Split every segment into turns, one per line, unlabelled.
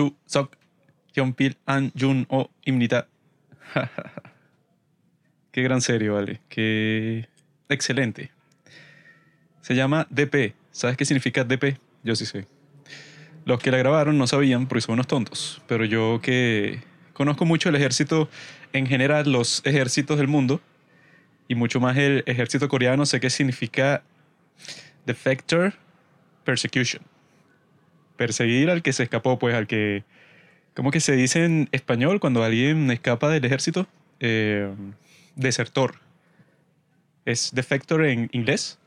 Chu, Sok, Hyunpil, An, Jun, O, Imnita. Qué gran serie, vale. Qué excelente. Se llama DP. ¿Sabes qué significa DP? Yo sí sé. Los que la grabaron no sabían porque son unos tontos. Pero yo que conozco mucho el ejército, en general los ejércitos del mundo, y mucho más el ejército coreano, sé qué significa defector persecution. Perseguir al que se escapó, pues al que... ¿Cómo que se dice en español cuando alguien escapa del ejército? Eh, desertor. Es defector en inglés.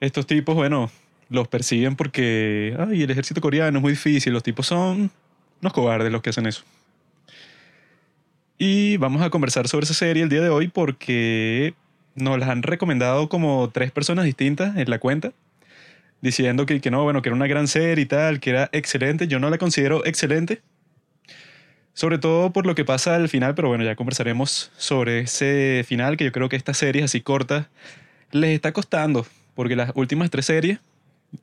Estos tipos, bueno, los persiguen porque, ay, el ejército coreano es muy difícil. Los tipos son unos cobardes los que hacen eso. Y vamos a conversar sobre esa serie el día de hoy porque nos las han recomendado como tres personas distintas en la cuenta, diciendo que, que no, bueno, que era una gran serie y tal, que era excelente. Yo no la considero excelente, sobre todo por lo que pasa al final, pero bueno, ya conversaremos sobre ese final, que yo creo que estas series así cortas les está costando, porque las últimas tres series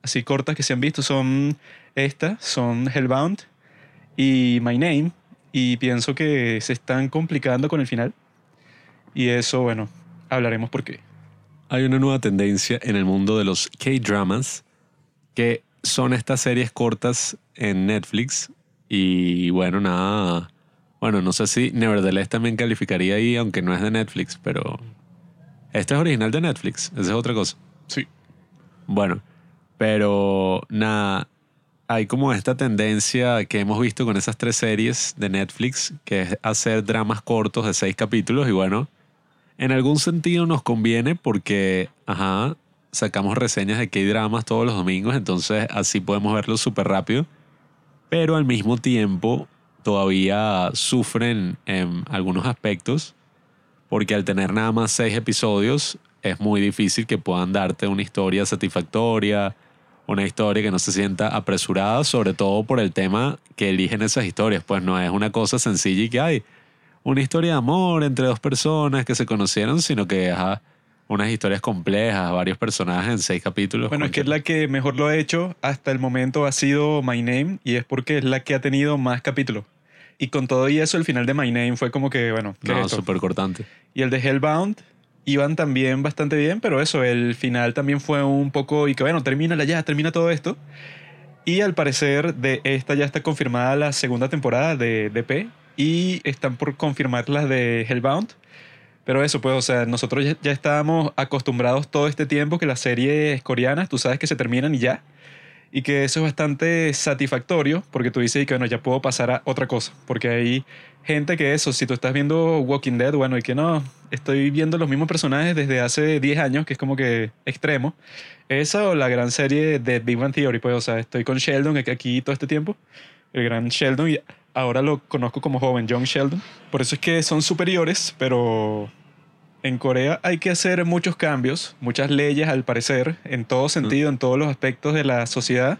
así cortas que se han visto son esta, son Hellbound y My Name, y pienso que se están complicando con el final. Y eso, bueno, hablaremos por qué.
Hay una nueva tendencia en el mundo de los K-dramas, que son estas series cortas en Netflix. Y bueno, nada. Bueno, no sé si Nevertheless también calificaría ahí, aunque no es de Netflix, pero. Este es original de Netflix, esa es otra cosa.
Sí.
Bueno, pero nada, hay como esta tendencia que hemos visto con esas tres series de Netflix, que es hacer dramas cortos de seis capítulos y bueno, en algún sentido nos conviene porque, ajá, sacamos reseñas de K-dramas todos los domingos, entonces así podemos verlos súper rápido, pero al mismo tiempo todavía sufren en algunos aspectos porque al tener nada más seis episodios es muy difícil que puedan darte una historia satisfactoria, una historia que no se sienta apresurada, sobre todo por el tema que eligen esas historias. Pues no es una cosa sencilla y que hay una historia de amor entre dos personas que se conocieron, sino que unas historias complejas, varios personajes en seis capítulos.
Bueno, es que es la que mejor lo ha hecho hasta el momento ha sido My Name y es porque es la que ha tenido más capítulos. Y con todo y eso, el final de My Name fue como que, bueno, ¿qué
no,
es
súper cortante.
Y el de Hellbound iban también bastante bien, pero eso, el final también fue un poco, y que bueno, termina ya, termina todo esto. Y al parecer de esta ya está confirmada la segunda temporada de DP y están por confirmar las de Hellbound. Pero eso, pues, o sea, nosotros ya, ya estábamos acostumbrados todo este tiempo que las series coreanas, tú sabes que se terminan y ya. Y que eso es bastante satisfactorio porque tú dices que, bueno, ya puedo pasar a otra cosa. Porque hay gente que eso, si tú estás viendo Walking Dead, bueno, y que no, estoy viendo los mismos personajes desde hace 10 años, que es como que extremo. Esa o la gran serie de Big Bang Theory, pues, o sea, estoy con Sheldon aquí todo este tiempo, el gran Sheldon, y ahora lo conozco como joven, John Sheldon. Por eso es que son superiores, pero en Corea hay que hacer muchos cambios, muchas leyes al parecer, en todo sentido, en todos los aspectos de la sociedad.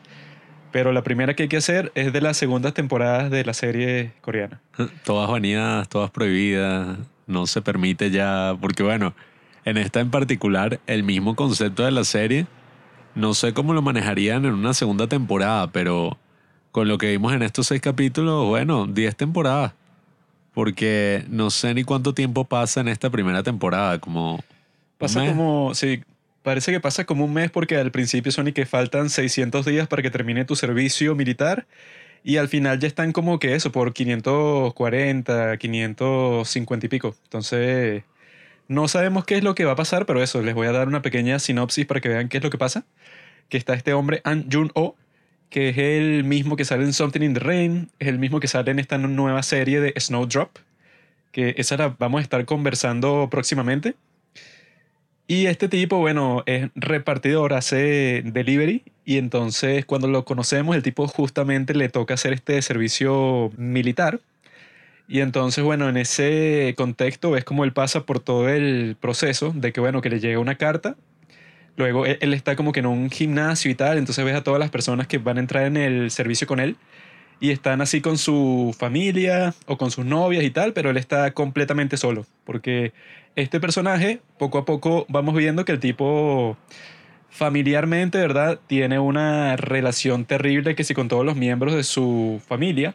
Pero la primera que hay que hacer es de las segundas temporadas de la serie coreana.
Todas baneadas, todas prohibidas, no se permite ya, porque bueno, en esta en particular, el mismo concepto de la serie, no sé cómo lo manejarían en una segunda temporada, pero con lo que vimos en estos seis capítulos, bueno, 10 temporadas. Porque no sé ni cuánto tiempo pasa en esta primera temporada, como...
Pasa
mes.
como, sí, parece que pasa como un mes porque al principio son y que faltan 600 días para que termine tu servicio militar y al final ya están como que eso, por 540, 550 y pico. Entonces, no sabemos qué es lo que va a pasar, pero eso, les voy a dar una pequeña sinopsis para que vean qué es lo que pasa. Que está este hombre, An Jun-oh, que es el mismo que sale en Something in the Rain, es el mismo que sale en esta nueva serie de Snowdrop, que esa la vamos a estar conversando próximamente. Y este tipo, bueno, es repartidor, hace delivery y entonces cuando lo conocemos el tipo justamente le toca hacer este servicio militar. Y entonces, bueno, en ese contexto ves como él pasa por todo el proceso de que, bueno, que le llega una carta. Luego él, él está como que en un gimnasio y tal, entonces ves a todas las personas que van a entrar en el servicio con él y están así con su familia o con sus novias y tal, pero él está completamente solo, porque este personaje, poco a poco vamos viendo que el tipo familiarmente, ¿verdad? Tiene una relación terrible que si con todos los miembros de su familia,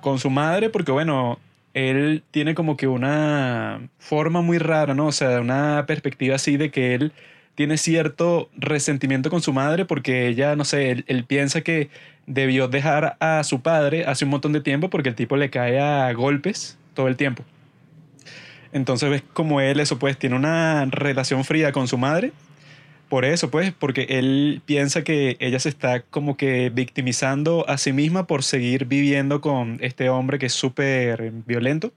con su madre, porque bueno, él tiene como que una forma muy rara, ¿no? O sea, una perspectiva así de que él tiene cierto resentimiento con su madre porque ella, no sé, él, piensa que debió dejar a su padre hace un montón de tiempo porque el tipo le cae a golpes todo el tiempo. Entonces ves como él, eso pues, tiene una relación fría con su madre. Por eso, pues, porque él piensa que ella se está como que victimizando a sí misma por seguir viviendo con este hombre que es súper violento.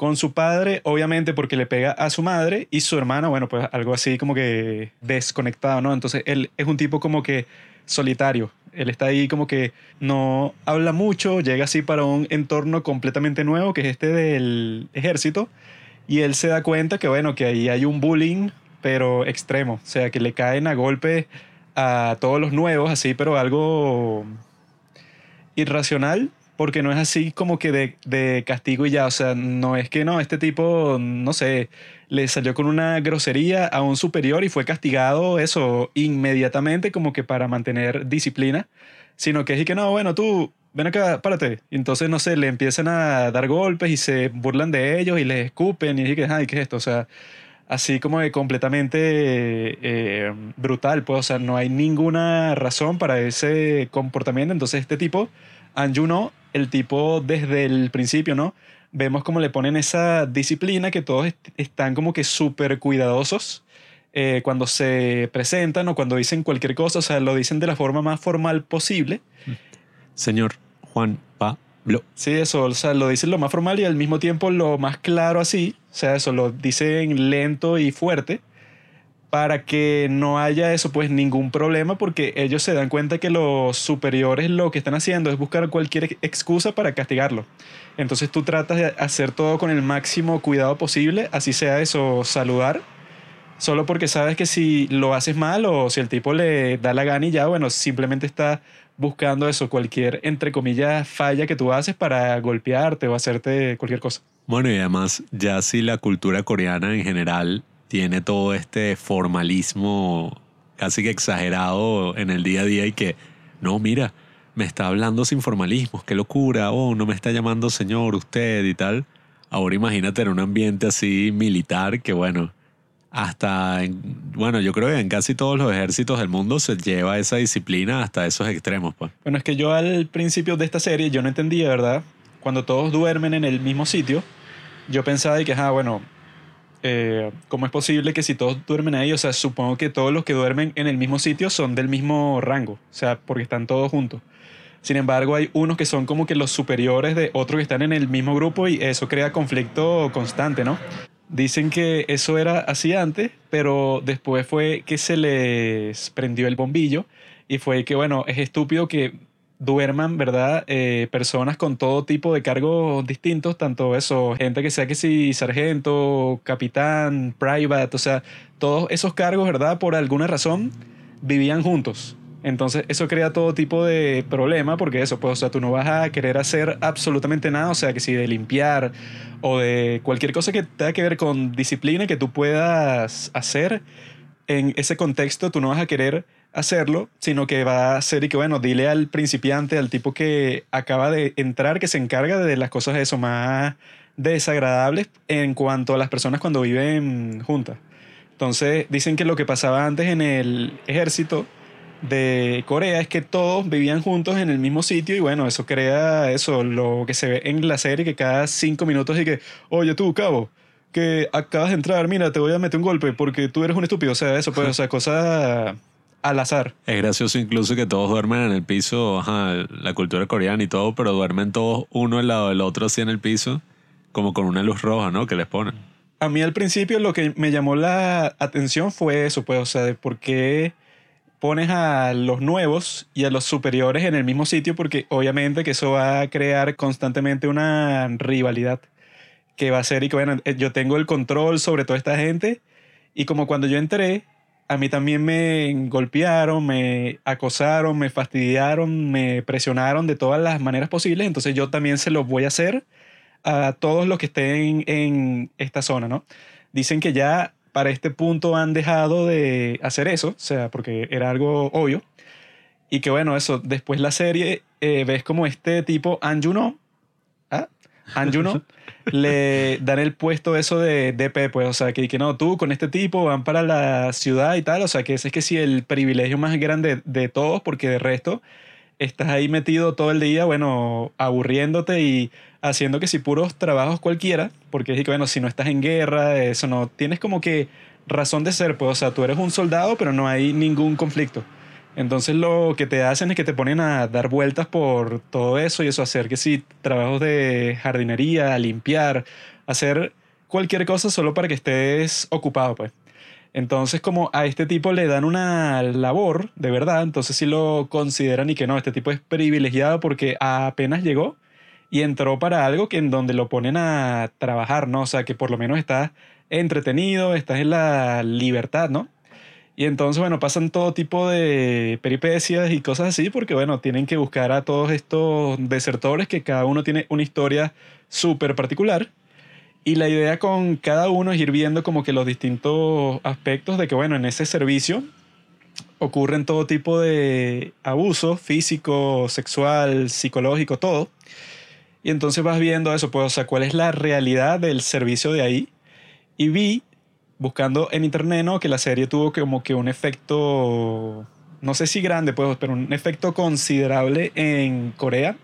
Con su padre, obviamente, porque le pega a su madre y su hermana, bueno, pues algo así como que desconectado, ¿no? Entonces él es un tipo como que solitario. Él está ahí como que no habla mucho, llega así para un entorno completamente nuevo, que es este del ejército y él se da cuenta que, bueno, que ahí hay un bullying, pero extremo. O sea, que le caen a golpe a todos los nuevos, así, pero algo irracional, porque no es así como que de, de, castigo y ya. O sea, no es que no, este tipo, no sé, le salió con una grosería a un superior y fue castigado eso inmediatamente como que para mantener disciplina, sino que es que no, bueno, tú ven acá, párate. Y entonces, no sé, le empiezan a dar golpes y se burlan de ellos y les escupen y dicen, ay, ¿qué es esto? O sea, así como de completamente eh, brutal, pues, o sea, no hay ninguna razón para ese comportamiento. Entonces, este tipo, Anju no, el tipo desde el principio, ¿no? Vemos como le ponen esa disciplina que todos están como que súper cuidadosos. Eh, cuando se presentan o cuando dicen cualquier cosa, o sea, lo dicen de la forma más formal posible.
Señor Juan Pablo.
Sí, eso, o sea, lo dicen lo más formal y al mismo tiempo lo más claro así, o sea, eso lo dicen lento y fuerte para que no haya eso, pues ningún problema, porque ellos se dan cuenta que los superiores lo que están haciendo es buscar cualquier excusa para castigarlo. Entonces tú tratas de hacer todo con el máximo cuidado posible, así sea eso, saludar, solo porque sabes que si lo haces mal o si el tipo le da la gana y ya, bueno, simplemente está buscando eso, cualquier, entre comillas, falla que tú haces para golpearte o hacerte cualquier cosa.
Bueno, y además, ya si la cultura coreana en general tiene todo este formalismo casi que exagerado en el día a día y que, no, mira, me está hablando sin formalismos, qué locura, oh, no me está llamando señor, usted y tal. Ahora imagínate en un ambiente así militar que, bueno, hasta, bueno, yo creo que en casi todos los ejércitos del mundo se lleva esa disciplina hasta esos extremos. Pues.
Bueno, es que yo al principio de esta serie yo no entendía, ¿verdad? Cuando todos duermen en el mismo sitio, yo pensaba de que, ah, bueno, eh, ¿cómo es posible que si todos duermen ahí, o sea, supongo que todos los que duermen en el mismo sitio son del mismo rango, o sea, porque están todos juntos. Sin embargo, hay unos que son como que los superiores de otros que están en el mismo grupo y eso crea conflicto constante, ¿no? Dicen que eso era así antes, pero después fue que se les prendió el bombillo y fue que, bueno, es estúpido que duerman, ¿verdad? Eh, personas con todo tipo de cargos distintos, tanto eso, gente que sea que si sargento, capitán, private, o sea, todos esos cargos, ¿verdad? Por alguna razón vivían juntos. Entonces eso crea todo tipo de problema porque eso, pues, o sea, tú no vas a querer hacer absolutamente nada, o sea, que si de limpiar o de cualquier cosa que tenga que ver con disciplina que tú puedas hacer en ese contexto, tú no vas a querer hacerlo, sino que va a ser y que, bueno, dile al principiante, al tipo que acaba de entrar, que se encarga de las cosas eso más desagradables en cuanto a las personas cuando viven juntas. Entonces, dicen que lo que pasaba antes en el ejército de Corea es que todos vivían juntos en el mismo sitio y bueno, eso crea eso, lo que se ve en la serie, que cada cinco minutos y que, oye tú, cabo, que acabas de entrar, mira, te voy a meter un golpe porque tú eres un estúpido, o sea, eso pues, o sea, cosa al azar.
Es gracioso incluso que todos duermen en el piso, ajá, la cultura coreana y todo, pero duermen todos uno al lado del otro así en el piso, como con una luz roja, ¿no? Que les ponen.
A mí al principio lo que me llamó la atención fue eso, pues, o sea, de por qué pones a los nuevos y a los superiores en el mismo sitio porque obviamente que eso va a crear constantemente una rivalidad que va a ser y que bueno, eh, yo tengo el control sobre toda esta gente y como cuando yo entré, a mí también me golpearon, me acosaron, me fastidiaron, me presionaron de todas las maneras posibles, entonces yo también se los voy a hacer a todos los que estén en esta zona, ¿no? Dicen que ya para este punto han dejado de hacer eso, o sea, porque era algo obvio. Y que bueno, eso, después la serie, eh, ves como este tipo, Anju no, ¿ah? Han Juno, le dan el puesto eso de DP, pues, o sea, que, que no, tú con este tipo van para la ciudad y tal, o sea, que ese es que sí el privilegio más grande de todos, porque de resto estás ahí metido todo el día, bueno, aburriéndote y haciendo que si puros trabajos cualquiera, porque es que, bueno, si no estás en guerra, eso no, tienes como que razón de ser, pues, o sea, tú eres un soldado, pero no hay ningún conflicto. Entonces lo que te hacen es que te ponen a dar vueltas por todo eso y eso, hacer que si trabajos de jardinería, limpiar, hacer cualquier cosa solo para que estés ocupado, pues. Entonces, como a este tipo le dan una labor, de verdad, entonces sí lo consideran y que no, este tipo es privilegiado porque apenas llegó y entró para algo que en donde lo ponen a trabajar, ¿no? O sea, que por lo menos estás entretenido, estás en la libertad, ¿no? Y entonces, bueno, pasan todo tipo de peripecias y cosas así porque, bueno, tienen que buscar a todos estos desertores que cada uno tiene una historia súper particular. Y la idea con cada uno es ir viendo como que los distintos aspectos de que, bueno, en ese servicio ocurren todo tipo de abuso físico, sexual, psicológico, todo. Y entonces vas viendo eso, pues, o sea, cuál es la realidad del servicio de ahí. Y vi, buscando en internet, ¿no? que la serie tuvo como que un efecto, no sé si grande, pues, pero un efecto considerable en Corea,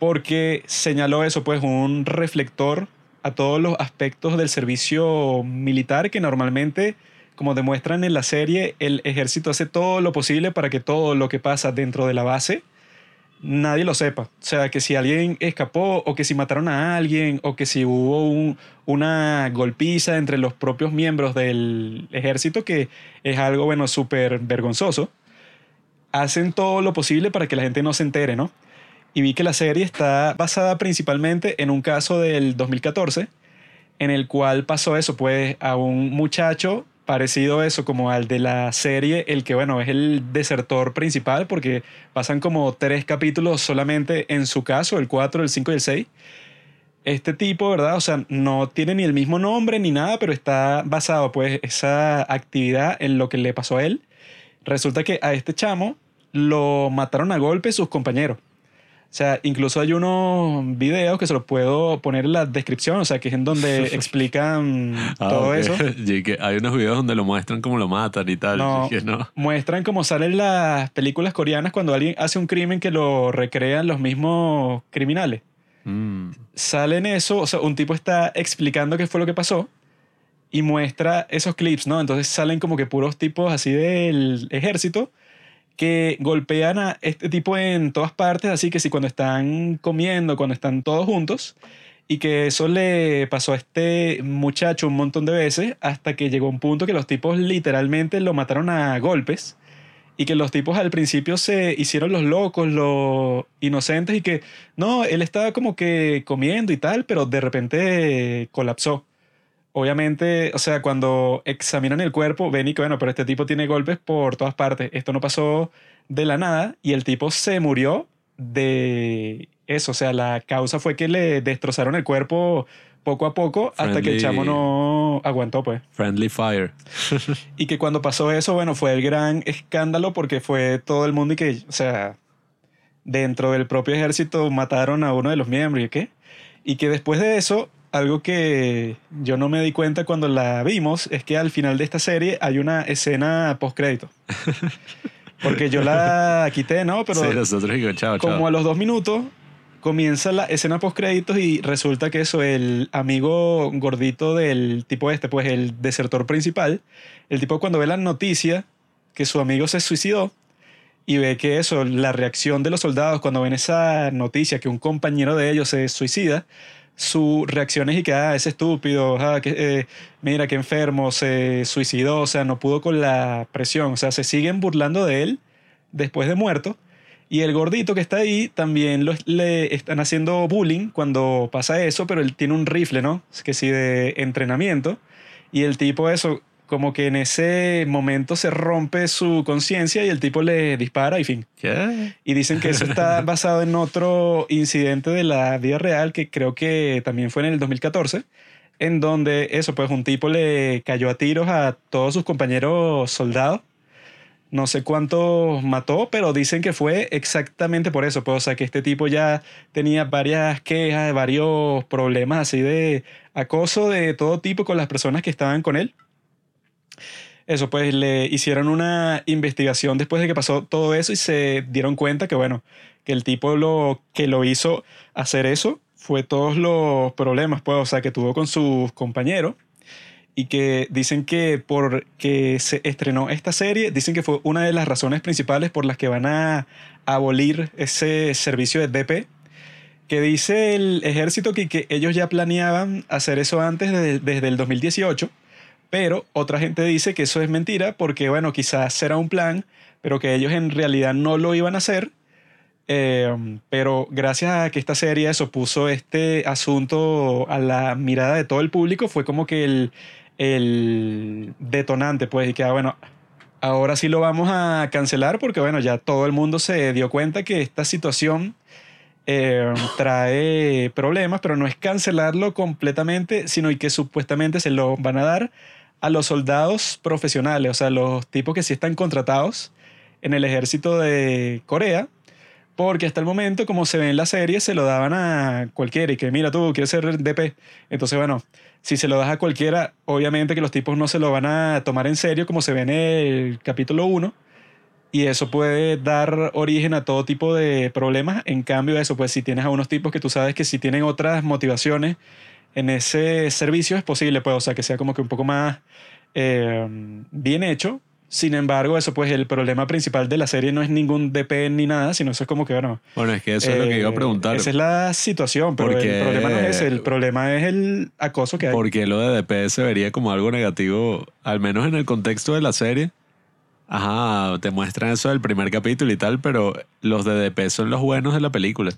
porque señaló eso, pues, un reflector a todos los aspectos del servicio militar que normalmente, como demuestran en la serie, el ejército hace todo lo posible para que todo lo que pasa dentro de la base nadie lo sepa. O sea, que si alguien escapó o que si mataron a alguien o que si hubo una golpiza entre los propios miembros del ejército, que es algo, bueno, súper vergonzoso, hacen todo lo posible para que la gente no se entere, ¿no? Y vi que la serie está basada principalmente en un caso del 2014, en el cual pasó eso, pues a un muchacho parecido eso como al de la serie, el que bueno, es el desertor principal porque pasan como tres capítulos solamente en su caso, el 4, el 5 y el 6. Este tipo, ¿verdad? O sea, no tiene ni el mismo nombre ni nada, pero está basado pues esa actividad en lo que le pasó a él. Resulta que a este chamo lo mataron a golpe sus compañeros. O sea, incluso hay unos videos que se los puedo poner en la descripción, o sea, que es en donde explican
Ah,
todo eso.
Y que hay unos videos donde lo muestran cómo lo matan y tal.
No,
Y que no.
muestran cómo salen las películas coreanas cuando alguien hace un crimen que lo recrean los mismos criminales.
Mm.
Salen eso, o sea, un tipo está explicando qué fue lo que pasó y muestra esos clips, ¿no? Entonces salen como que puros tipos así del ejército que golpean a este tipo en todas partes, así que si cuando están comiendo, cuando están todos juntos, y que eso le pasó a este muchacho un montón de veces hasta que llegó un punto que los tipos literalmente lo mataron a golpes y que los tipos al principio se hicieron los locos, los inocentes y que no, él estaba como que comiendo y tal, pero de repente colapsó. Obviamente, o sea, cuando examinan el cuerpo, ven y que, bueno, pero este tipo tiene golpes por todas partes. Esto no pasó de la nada y el tipo se murió de eso. O sea, la causa fue que le destrozaron el cuerpo poco a poco hasta que el chamo no aguantó, pues.
Friendly Fire.
Y que cuando pasó eso, bueno, fue el gran escándalo porque fue todo el mundo y que, o sea, dentro del propio ejército mataron a uno de los miembros y qué. Y que después de eso, algo que yo no me di cuenta cuando la vimos es que al final de esta serie hay una escena post-crédito. Porque yo la quité, ¿no? Pero
sí, nosotros digo, chao, chao.
como a los dos minutos comienza la escena post créditos y resulta que eso, el amigo gordito del tipo este, pues el desertor principal, el tipo cuando ve la noticia que su amigo se suicidó y ve que eso, la reacción de los soldados cuando ven esa noticia que un compañero de ellos se suicida, su reacción es y que, ah, ese estúpido, ah, que, eh, mira qué enfermo, se suicidó, o sea, no pudo con la presión, o sea, se siguen burlando de él después de muerto. Y el gordito que está ahí también lo- le están haciendo bullying cuando pasa eso, pero él tiene un rifle, ¿no? Es que sí, de entrenamiento. Y el tipo, eso, como que en ese momento se rompe su conciencia y el tipo le dispara y fin.
¿Qué?
Y dicen que eso está basado en otro incidente de la vida real que creo que también fue en el 2014, en donde eso, pues un tipo le cayó a tiros a todos sus compañeros soldados no sé cuántos mató, pero dicen que fue exactamente por eso. Pues, o sea, que este tipo ya tenía varias quejas, varios problemas así de acoso de todo tipo con las personas que estaban con él. Eso, pues le hicieron una investigación después de que pasó todo eso y se dieron cuenta que, bueno, que el tipo lo que lo hizo hacer eso fue todos los problemas, pues, o sea, que tuvo con sus compañeros y que dicen que porque se estrenó esta serie, dicen que fue una de las razones principales por las que van a abolir ese servicio de DP, que dice el ejército que, que ellos ya planeaban hacer eso antes desde el 2018, pero otra gente dice que eso es mentira porque, bueno, quizás será un plan, pero que ellos en realidad no lo iban a hacer. Em, pero gracias a que esta serie eso puso este asunto a la mirada de todo el público, fue como que el, detonante, pues, y que, ah, bueno, ahora sí lo vamos a cancelar porque, bueno, ya todo el mundo se dio cuenta que esta situación em, trae problemas, pero no es cancelarlo completamente, sino que supuestamente se lo van a dar a los soldados profesionales, o sea, los tipos que sí están contratados en el ejército de Corea porque hasta el momento, como se ve en la serie, se lo daban a cualquiera y que mira tú, quieres ser DP. Entonces, bueno, si se lo das a cualquiera, obviamente que los tipos no se lo van a tomar en serio como se ve en el capítulo 1. Y eso puede dar origen a todo tipo de problemas. En cambio, eso, pues si tienes a unos tipos que tú sabes que si tienen otras motivaciones en ese servicio es posible, pues, o sea, que sea como que un poco más eh, bien hecho sin embargo, eso pues el problema principal de la serie no es ningún DP ni nada, sino eso es como que, bueno...
Bueno, es que eso es lo que iba a eh, preguntar.
Esa es la situación, pero el problema no es ese, el problema es el acoso que hay.
Porque lo de DP se vería como algo negativo, al menos en el contexto de la serie. Ajá, te muestran eso del primer capítulo y tal, pero los de DP son los buenos de la película.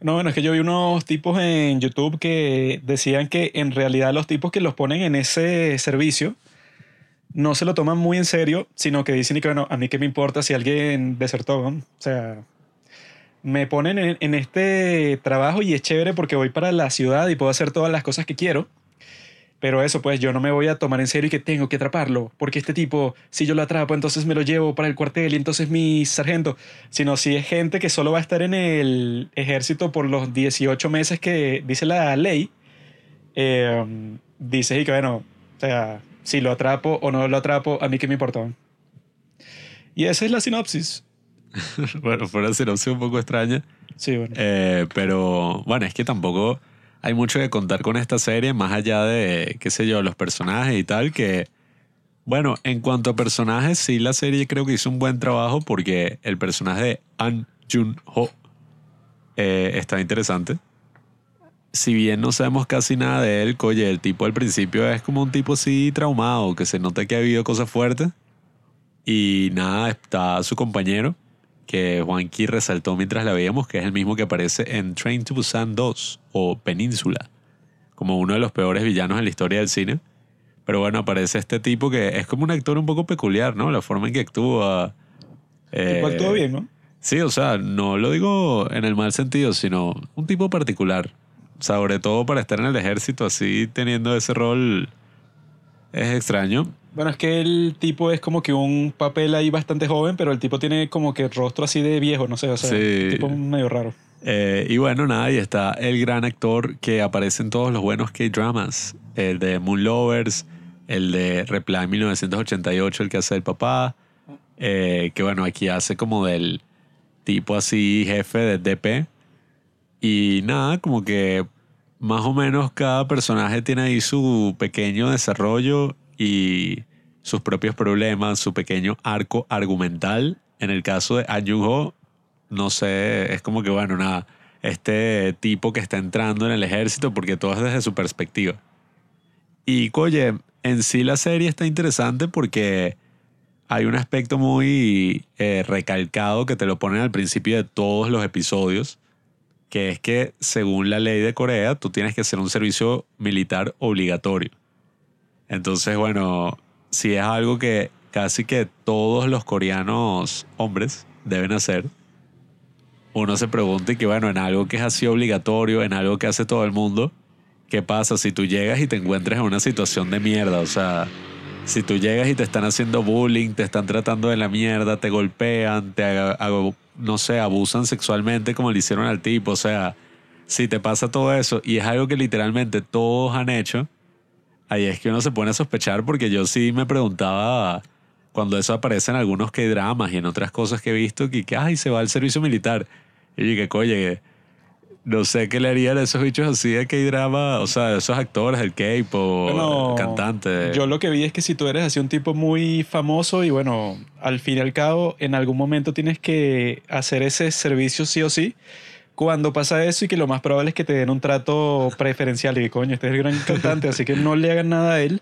No, bueno, es que yo vi unos tipos en YouTube que decían que en realidad los tipos que los ponen en ese servicio no se lo toman muy en serio, sino que dicen que, bueno, a mí qué me importa si alguien desertó, O sea, me ponen en, este trabajo y es chévere porque voy para la ciudad y puedo hacer todas las cosas que quiero. Pero eso, pues yo no me voy a tomar en serio y que tengo que atraparlo, porque este tipo, si yo lo atrapo, entonces me lo llevo para el cuartel y entonces mi sargento. Sino si es gente que solo va a estar en el ejército por los 18 meses que dice la ley, eh, dice y que bueno, o sea, si lo atrapo o no lo atrapo, a mí qué me importa. Y esa es la sinopsis.
bueno, fue una sinopsis un poco extraña.
Sí, bueno.
Eh, pero bueno, es que tampoco hay mucho que contar con esta serie, más allá de, qué sé yo, los personajes y tal, que, bueno, en cuanto a personajes, sí, la serie creo que hizo un buen trabajo porque el personaje de An Jun-ho eh, está interesante si bien no sabemos casi nada de él, oye, el tipo al principio es como un tipo así traumado, que se nota que ha habido cosas fuertes. Y nada, está su compañero, que Juanqui resaltó mientras la veíamos, que es el mismo que aparece en Train to Busan 2 o Península, como uno de los peores villanos en la historia del cine. Pero bueno, aparece este tipo que es como un actor un poco peculiar, ¿no? La forma en que actúa.
Eh, actuó bien, ¿no?
Sí, o sea, no lo digo en el mal sentido, sino un tipo particular sobre todo para estar en el ejército así, teniendo ese rol, es extraño.
Bueno, es que el tipo es como que un papel ahí bastante joven, pero el tipo tiene como que rostro así de viejo, no sé, o sea, sí. tipo medio raro.
Eh, y bueno, nada, y está el gran actor que aparece en todos los buenos K-dramas, el de Moon Lovers, el de Reply 1988, el que hace el papá, eh, que bueno, aquí hace como del tipo así jefe de DP. Y nada, como que más o menos cada personaje tiene ahí su pequeño desarrollo y sus propios problemas, su pequeño arco argumental. En el caso de Ayuho, no sé, es como que, bueno, nada, este tipo que está entrando en el ejército porque todo es desde su perspectiva. Y, oye, en sí la serie está interesante porque hay un aspecto muy eh, recalcado que te lo ponen al principio de todos los episodios que es que según la ley de Corea, tú tienes que hacer un servicio militar obligatorio. Entonces, bueno, si es algo que casi que todos los coreanos hombres deben hacer, uno se pregunta y que, bueno, en algo que es así obligatorio, en algo que hace todo el mundo, ¿qué pasa si tú llegas y te encuentras en una situación de mierda? O sea, si tú llegas y te están haciendo bullying, te están tratando de la mierda, te golpean, te no sé, abusan sexualmente como le hicieron al tipo, o sea, si te pasa todo eso y es algo que literalmente todos han hecho, ahí es que uno se pone a sospechar porque yo sí me preguntaba cuando eso aparece en algunos que dramas y en otras cosas que he visto que, que ay, se va al servicio militar. Y yo que, coye, no sé qué le harían a esos bichos así de K-drama, o sea, esos actores, el K-pop,
Bueno,
cantante.
Yo lo que vi es que si tú eres así un tipo muy famoso y bueno, al fin y al cabo, en algún momento tienes que hacer ese servicio sí o sí. Cuando pasa eso y que lo más probable es que te den un trato preferencial y que coño, este es el gran cantante, así que no le hagan nada a él,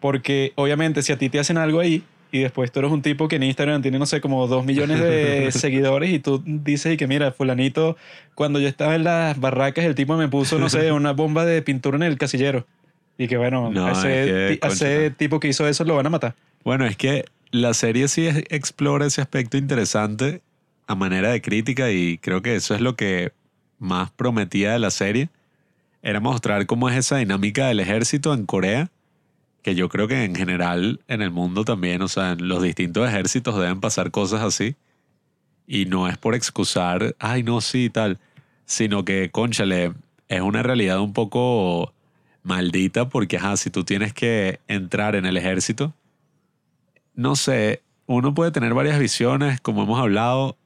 porque obviamente si a ti te hacen algo ahí y después tú eres un tipo que en Instagram tiene, no sé, como dos millones de seguidores y tú dices y que mira, fulanito, cuando yo estaba en las barracas el tipo me puso, no sé, una bomba de pintura en el casillero. Y que bueno,
No,
a ese,
es que,
a ese tipo que hizo eso lo van a matar.
Bueno, es que la serie sí explora ese aspecto interesante a manera de crítica y creo que eso es lo que más prometía de la serie. Era mostrar cómo es esa dinámica del ejército en Corea, que yo creo que en general en el mundo también, o sea, en los distintos ejércitos deben pasar cosas así. Y no es por excusar, ay, no, sí, tal, sino que, conchale, es una realidad un poco maldita porque, ajá, si tú tienes que entrar en el ejército, no sé, uno puede tener varias visiones, como hemos hablado.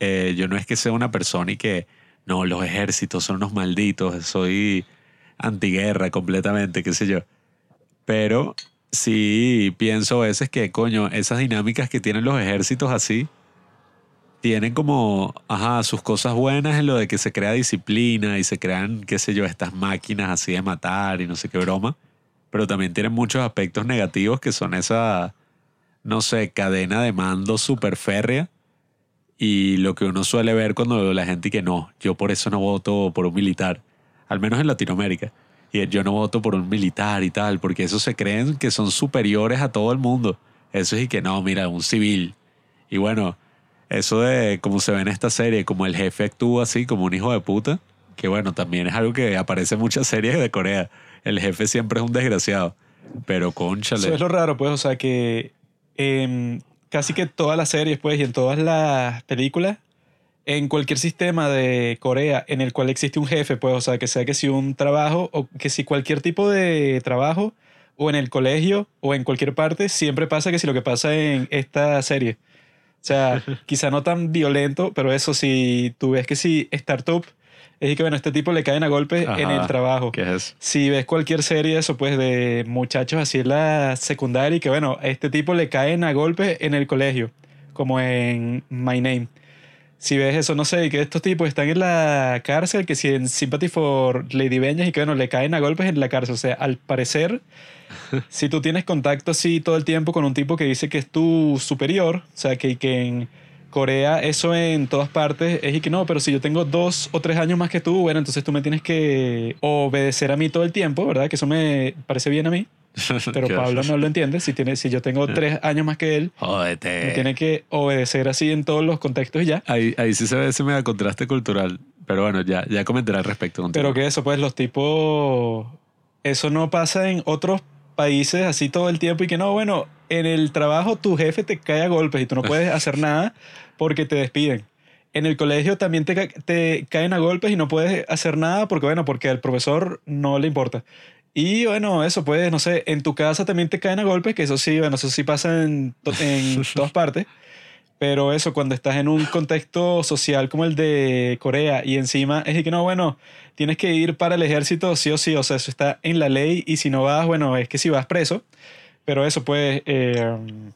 Eh, yo no es que sea una persona y que, no, los ejércitos son unos malditos, soy antiguerra completamente, qué sé yo. Pero sí pienso a veces que, coño, esas dinámicas que tienen los ejércitos así, tienen como, ajá, sus cosas buenas en lo de que se crea disciplina y se crean, qué sé yo, estas máquinas así de matar y no sé qué broma. Pero también tienen muchos aspectos negativos que son esa, no sé, cadena de mando súper férrea. Y lo que uno suele ver cuando la gente que no, yo por eso no voto por un militar, al menos en Latinoamérica. Y yo no voto por un militar y tal, porque esos se creen que son superiores a todo el mundo. Eso es y que no, mira, un civil. Y bueno, eso de como se ve en esta serie, como el jefe actúa así, como un hijo de puta, que bueno, también es algo que aparece en muchas series de Corea. El jefe siempre es un desgraciado. Pero conchale.
Eso es lo raro, pues, o sea que en casi que todas las series, pues, y en todas las películas, en cualquier sistema de Corea en el cual existe un jefe, pues, o sea, que sea que si un trabajo o que si cualquier tipo de trabajo o en el colegio o en cualquier parte, siempre pasa que si lo que pasa en esta serie. O sea, quizá no tan violento, pero eso si tú ves que si Startup es que, bueno, este tipo le caen a golpes en el trabajo.
¿Qué es?
Si ves cualquier serie, eso pues de muchachos así en la secundaria y que bueno, a este tipo le caen a golpes en el colegio, como en My Name. Si ves eso, no sé, y que estos tipos están en la cárcel, que si en Sympathy for Lady Vengeance y que bueno, le caen a golpes en la cárcel. O sea, al parecer, si tú tienes contacto así todo el tiempo con un tipo que dice que es tu superior, o sea, que, que en Corea eso en todas partes es y que no, pero si yo tengo dos o tres años más que tú, bueno, entonces tú me tienes que obedecer a mí todo el tiempo, ¿verdad? Que eso me parece bien a mí, pero
¿Qué
Pablo no lo entiende. Si, tiene, si yo tengo tres años más que él, me
Jódete.
tiene que obedecer así en todos los contextos y ya.
Ahí, ahí sí se ve ese mega contraste cultural. Pero bueno, ya, ya comentaré al respecto.
Pero
continúa.
que eso, pues los tipos, eso no pasa en otros países así todo el tiempo y que no, bueno, en el trabajo tu jefe te cae a golpes y tú no puedes hacer nada porque te despiden. En el colegio también te, ca- te caen a golpes y no puedes hacer nada porque, bueno, porque al profesor no le importa. Y bueno, eso pues, no sé, en tu casa también te caen a golpes, que eso sí, bueno, eso sí pasa en, to- en todas partes. Pero eso, cuando estás en un contexto social como el de Corea y encima es que no, bueno, tienes que ir para el ejército sí o sí, o sea, eso está en la ley y si no vas, bueno, es que si vas preso. Pero eso pues... Eh,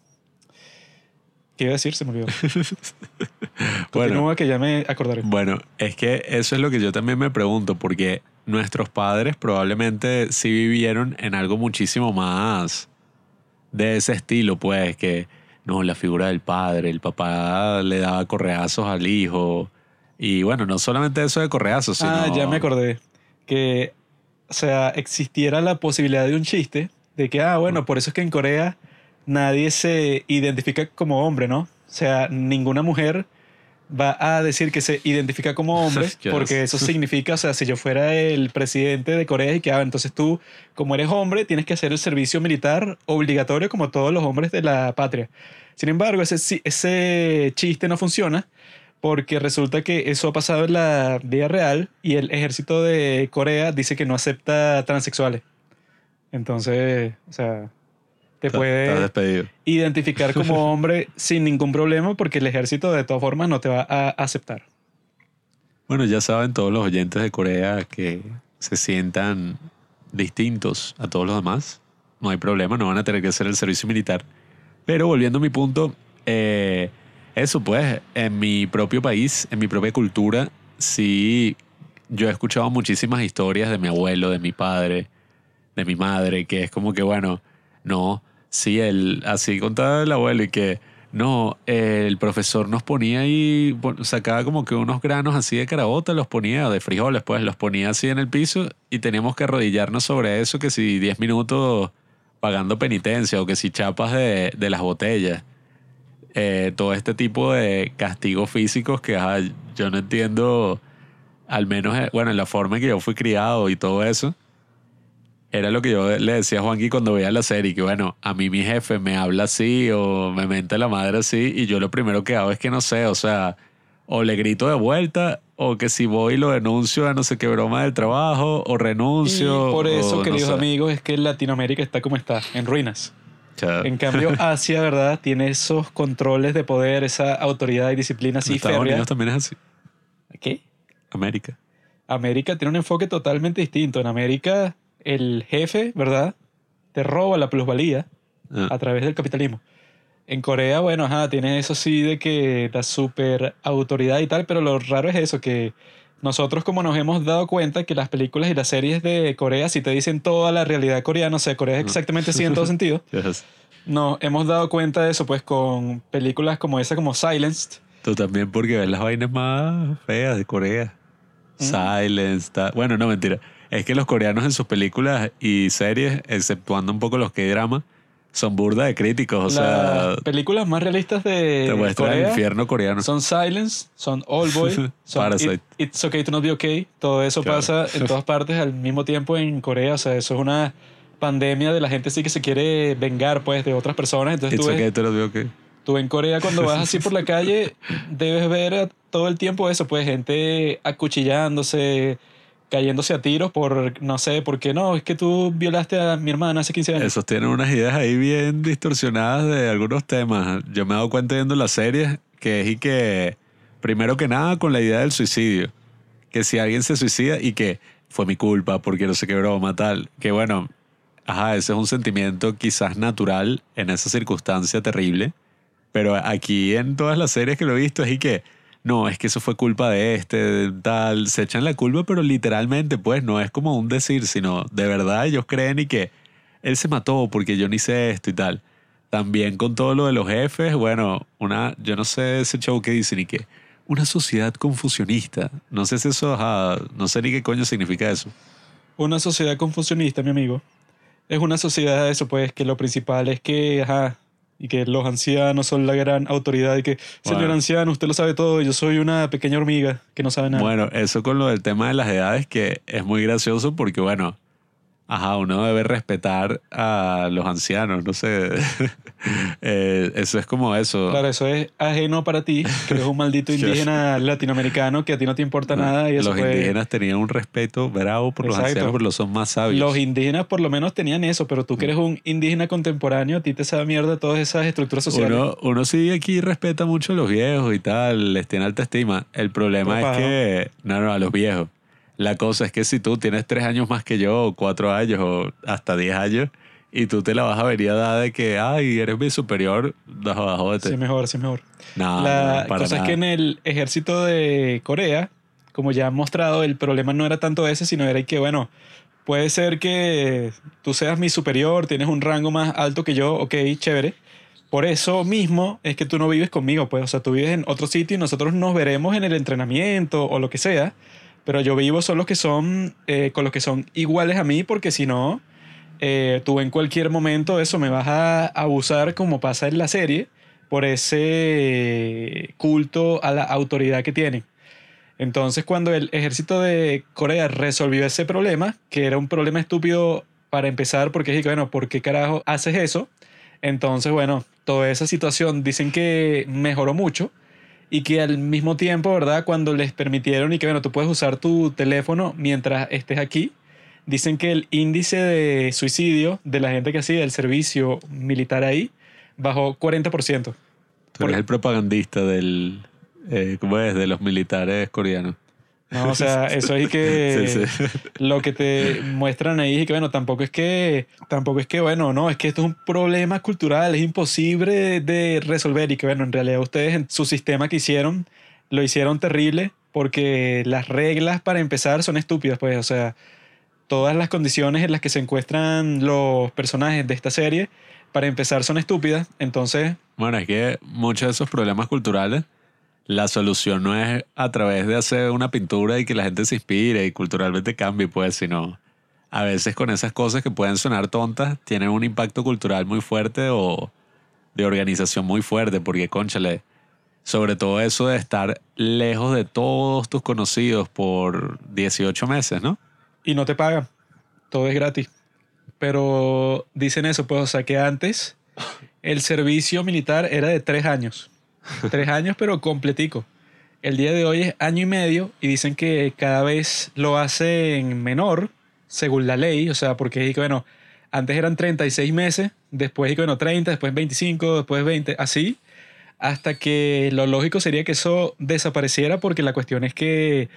¿Qué iba a decir? Se me olvidó.
Bueno.
Que ya me acordaré.
Bueno, es que eso es lo que yo también me pregunto, porque nuestros padres probablemente sí vivieron en algo muchísimo más de ese estilo, pues, que no, la figura del padre, el papá le daba correazos al hijo. Y bueno, no solamente eso de correazos, sino...
Ah, ya me acordé. Que, o sea, existiera la posibilidad de un chiste de que, ah, bueno, por eso es que en Corea nadie se identifica como hombre, ¿no? O sea, ninguna mujer va a decir que se identifica como hombre, porque eso significa, o sea, si yo fuera el presidente de Corea y que, ah, entonces tú, como eres hombre, tienes que hacer el servicio militar obligatorio como todos los hombres de la patria. Sin embargo, ese chiste no funciona porque resulta que eso ha pasado en la vida real y el ejército de Corea dice que no acepta transexuales. Entonces, o sea, te puede identificar como hombre sin ningún problema porque el ejército de todas formas no te va a aceptar.
Bueno, ya saben todos los oyentes de Corea que se sientan distintos a todos los demás. No hay problema, no van a tener que hacer el servicio militar. Pero volviendo a mi punto, eh, eso pues, en mi propio país, en mi propia cultura, sí, yo he escuchado muchísimas historias de mi abuelo, de mi padre, de mi madre, que es como que, bueno, no, sí, el, así contaba el abuelo y que, no, el profesor nos ponía pon- sacaba como que unos granos así de carabota, los ponía, de frijoles, pues, los ponía así en el piso y teníamos que arrodillarnos sobre eso, que si 10 minutos pagando penitencia o que si chapas de, de las botellas. Eh, todo este tipo de castigos físicos que ajá, yo no entiendo, al menos, eh, bueno, en la forma en que yo fui criado y todo eso. Era lo que yo le decía a Juanqui cuando veía la serie, que bueno, a mí mi jefe me habla así o me menta la madre así y yo lo primero que hago es que no sé, o sea, o le grito de vuelta o que si voy y lo denuncio a no sé qué broma del trabajo o
Y
renuncio.
por eso,
o no
queridos
sé.
amigos, es que Latinoamérica está como está, en ruinas. En cambio, Asia, ¿verdad? Tiene esos controles de poder, esa autoridad y disciplina así
Estados
férrea.
Unidos también es así.
¿Qué?
América.
América tiene un enfoque totalmente distinto. En América, el jefe, ¿verdad? Te roba la plusvalía
Ah,
a través del capitalismo. En Corea, bueno, ajá, tiene eso sí de que da súper autoridad y tal, pero lo raro es eso, que nosotros como nos hemos dado cuenta que las películas y las series de Corea, si te dicen toda la realidad coreana, o sea, Corea es exactamente así en todo sentido,
yes.
no, hemos dado cuenta de eso pues con películas como esa, como Silenced,
Tú también porque ves las vainas más feas de Corea.
Mm.
Silence, ta- bueno, no mentira. Es que los coreanos en sus películas y series, exceptuando un poco los que drama, son burda de críticos. O sea,
las películas más realistas de
te muestran el infierno coreano.
son Silence, son All Boy, son
Parasite.
It- It's Okay to Not Be Okay. Todo eso
Claro.
pasa en todas partes al mismo tiempo en Corea. O sea, eso es una pandemia de la gente sí que se quiere vengar pues de otras personas. Entonces
It's
tú, ves-
okay, te lo digo que.
tú en Corea cuando vas así por la calle debes ver todo el tiempo eso, pues gente acuchillándose, cayéndose a tiros por, no sé, por qué no, es que tú violaste a mi hermana hace 15 años.
Esos tienen unas ideas ahí bien distorsionadas de algunos temas. Yo me he dado cuenta viendo las series que es y que, primero que nada, con la idea del suicidio. Que si alguien se suicida y que fue mi culpa porque no sé qué broma, tal. Que bueno, ajá, ese es un sentimiento quizás natural en esa circunstancia terrible. Pero aquí en todas las series que lo he visto es y que, no, es que eso fue culpa de este, de tal. Se echan la culpa, pero literalmente, pues, no es como un decir, sino de verdad ellos creen y que él se mató porque yo ni sé esto y tal. También con todo lo de los jefes, bueno, una, yo no sé ese show que dicen y que una sociedad confusionista. No sé si eso, ajá, no sé ni qué coño significa eso.
Una sociedad confusionista, mi amigo. Es una sociedad, eso pues, que lo principal es que, ajá, y que los ancianos son la gran autoridad y que, señor
Bueno.
anciano, usted lo sabe todo, y yo soy una pequeña hormiga que no sabe nada.
Bueno, eso con lo del tema de las edades que es muy gracioso porque, bueno, ajá, uno debe respetar a los ancianos, no sé. Eh, eso es como eso.
Claro, eso es ajeno para ti, que eres un maldito indígena latinoamericano que a ti no te importa nada y eso
los
pues,
indígenas tenían un respeto bravo por los ancianos, pero los son más sabios.
Los indígenas por lo menos tenían eso, pero tú que eres un indígena contemporáneo, a ti te sabe mierda todas esas estructuras sociales.
Uno, uno sí aquí respeta mucho a los viejos y tal, les tiene alta estima. El problema es que, no, no, a los viejos. La cosa es que si tú tienes tres años más que yo, o cuatro años, o hasta diez años, y tú te la vas a ver a dar de que, ay, eres mi superior, no, jódete.
Sí, mejor, sí, mejor.
No,
la
no, para
cosa es que en el ejército de Corea, como ya han mostrado, el problema no era tanto ese, sino era que, bueno, puede ser que tú seas mi superior, tienes un rango más alto que yo, ok, chévere. Por eso mismo es que tú no vives conmigo, pues, o sea, tú vives en otro sitio y nosotros nos veremos en el entrenamiento o lo que sea, pero yo vivo son los que son, eh, con los que son iguales a mí, porque si no, eh, tú en cualquier momento eso me vas a abusar como pasa en la serie, por ese culto a la autoridad que tienen. Entonces, cuando el ejército de Corea resolvió ese problema, que era un problema estúpido para empezar, porque dije, bueno, ¿por qué carajo haces eso? Entonces, bueno, toda esa situación dicen que mejoró mucho y que al mismo tiempo, ¿verdad? Cuando les permitieron y que, bueno, tú puedes usar tu teléfono mientras estés aquí, dicen que el índice de suicidio de la gente que hacía el servicio militar ahí bajó 40%.
Tú eres el propagandista del, eh, ¿cómo es? De los militares coreanos.
No, o sea, eso es que
Sí, sí.
lo que te muestran ahí es que bueno, tampoco es que tampoco es que bueno, no, es que esto es un problema cultural, es imposible de resolver y que bueno, en realidad ustedes en su sistema que hicieron lo hicieron terrible porque las reglas para empezar son estúpidas, pues, o sea, todas las condiciones en las que se encuentran los personajes de esta serie para empezar son estúpidas, entonces
Bueno, es que muchos de esos problemas culturales, la solución no es a través de hacer una pintura y que la gente se inspire y culturalmente cambie, pues, sino a veces con esas cosas que pueden sonar tontas, tienen un impacto cultural muy fuerte o de organización muy fuerte, porque, conchale, sobre todo eso de estar lejos de todos tus conocidos por 18 meses, ¿no?
y no te pagan. Todo es gratis. Pero dicen eso, pues, o sea, que antes el servicio militar era de tres años. Tres años, pero completico. El día de hoy es año y medio y dicen que cada vez lo hacen menor, según la ley. O sea, porque es que, bueno, antes eran 36 meses, después, bueno, 30, después 25, después 20, así. Hasta que lo lógico sería que eso desapareciera porque la cuestión es que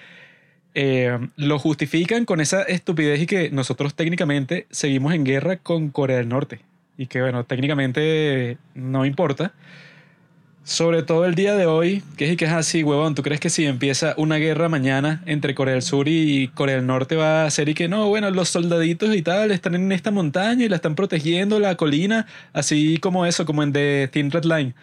eh, lo justifican con esa estupidez y que nosotros técnicamente seguimos en guerra con Corea del Norte. Y que bueno, técnicamente no importa. Sobre todo el día de hoy, que es que es así, huevón, ¿tú crees que si empieza una guerra mañana entre Corea del Sur y Corea del Norte va a ser y que no, bueno, los soldaditos y tal están en esta montaña y la están protegiendo la colina, así como eso, como en The Thin Red Line?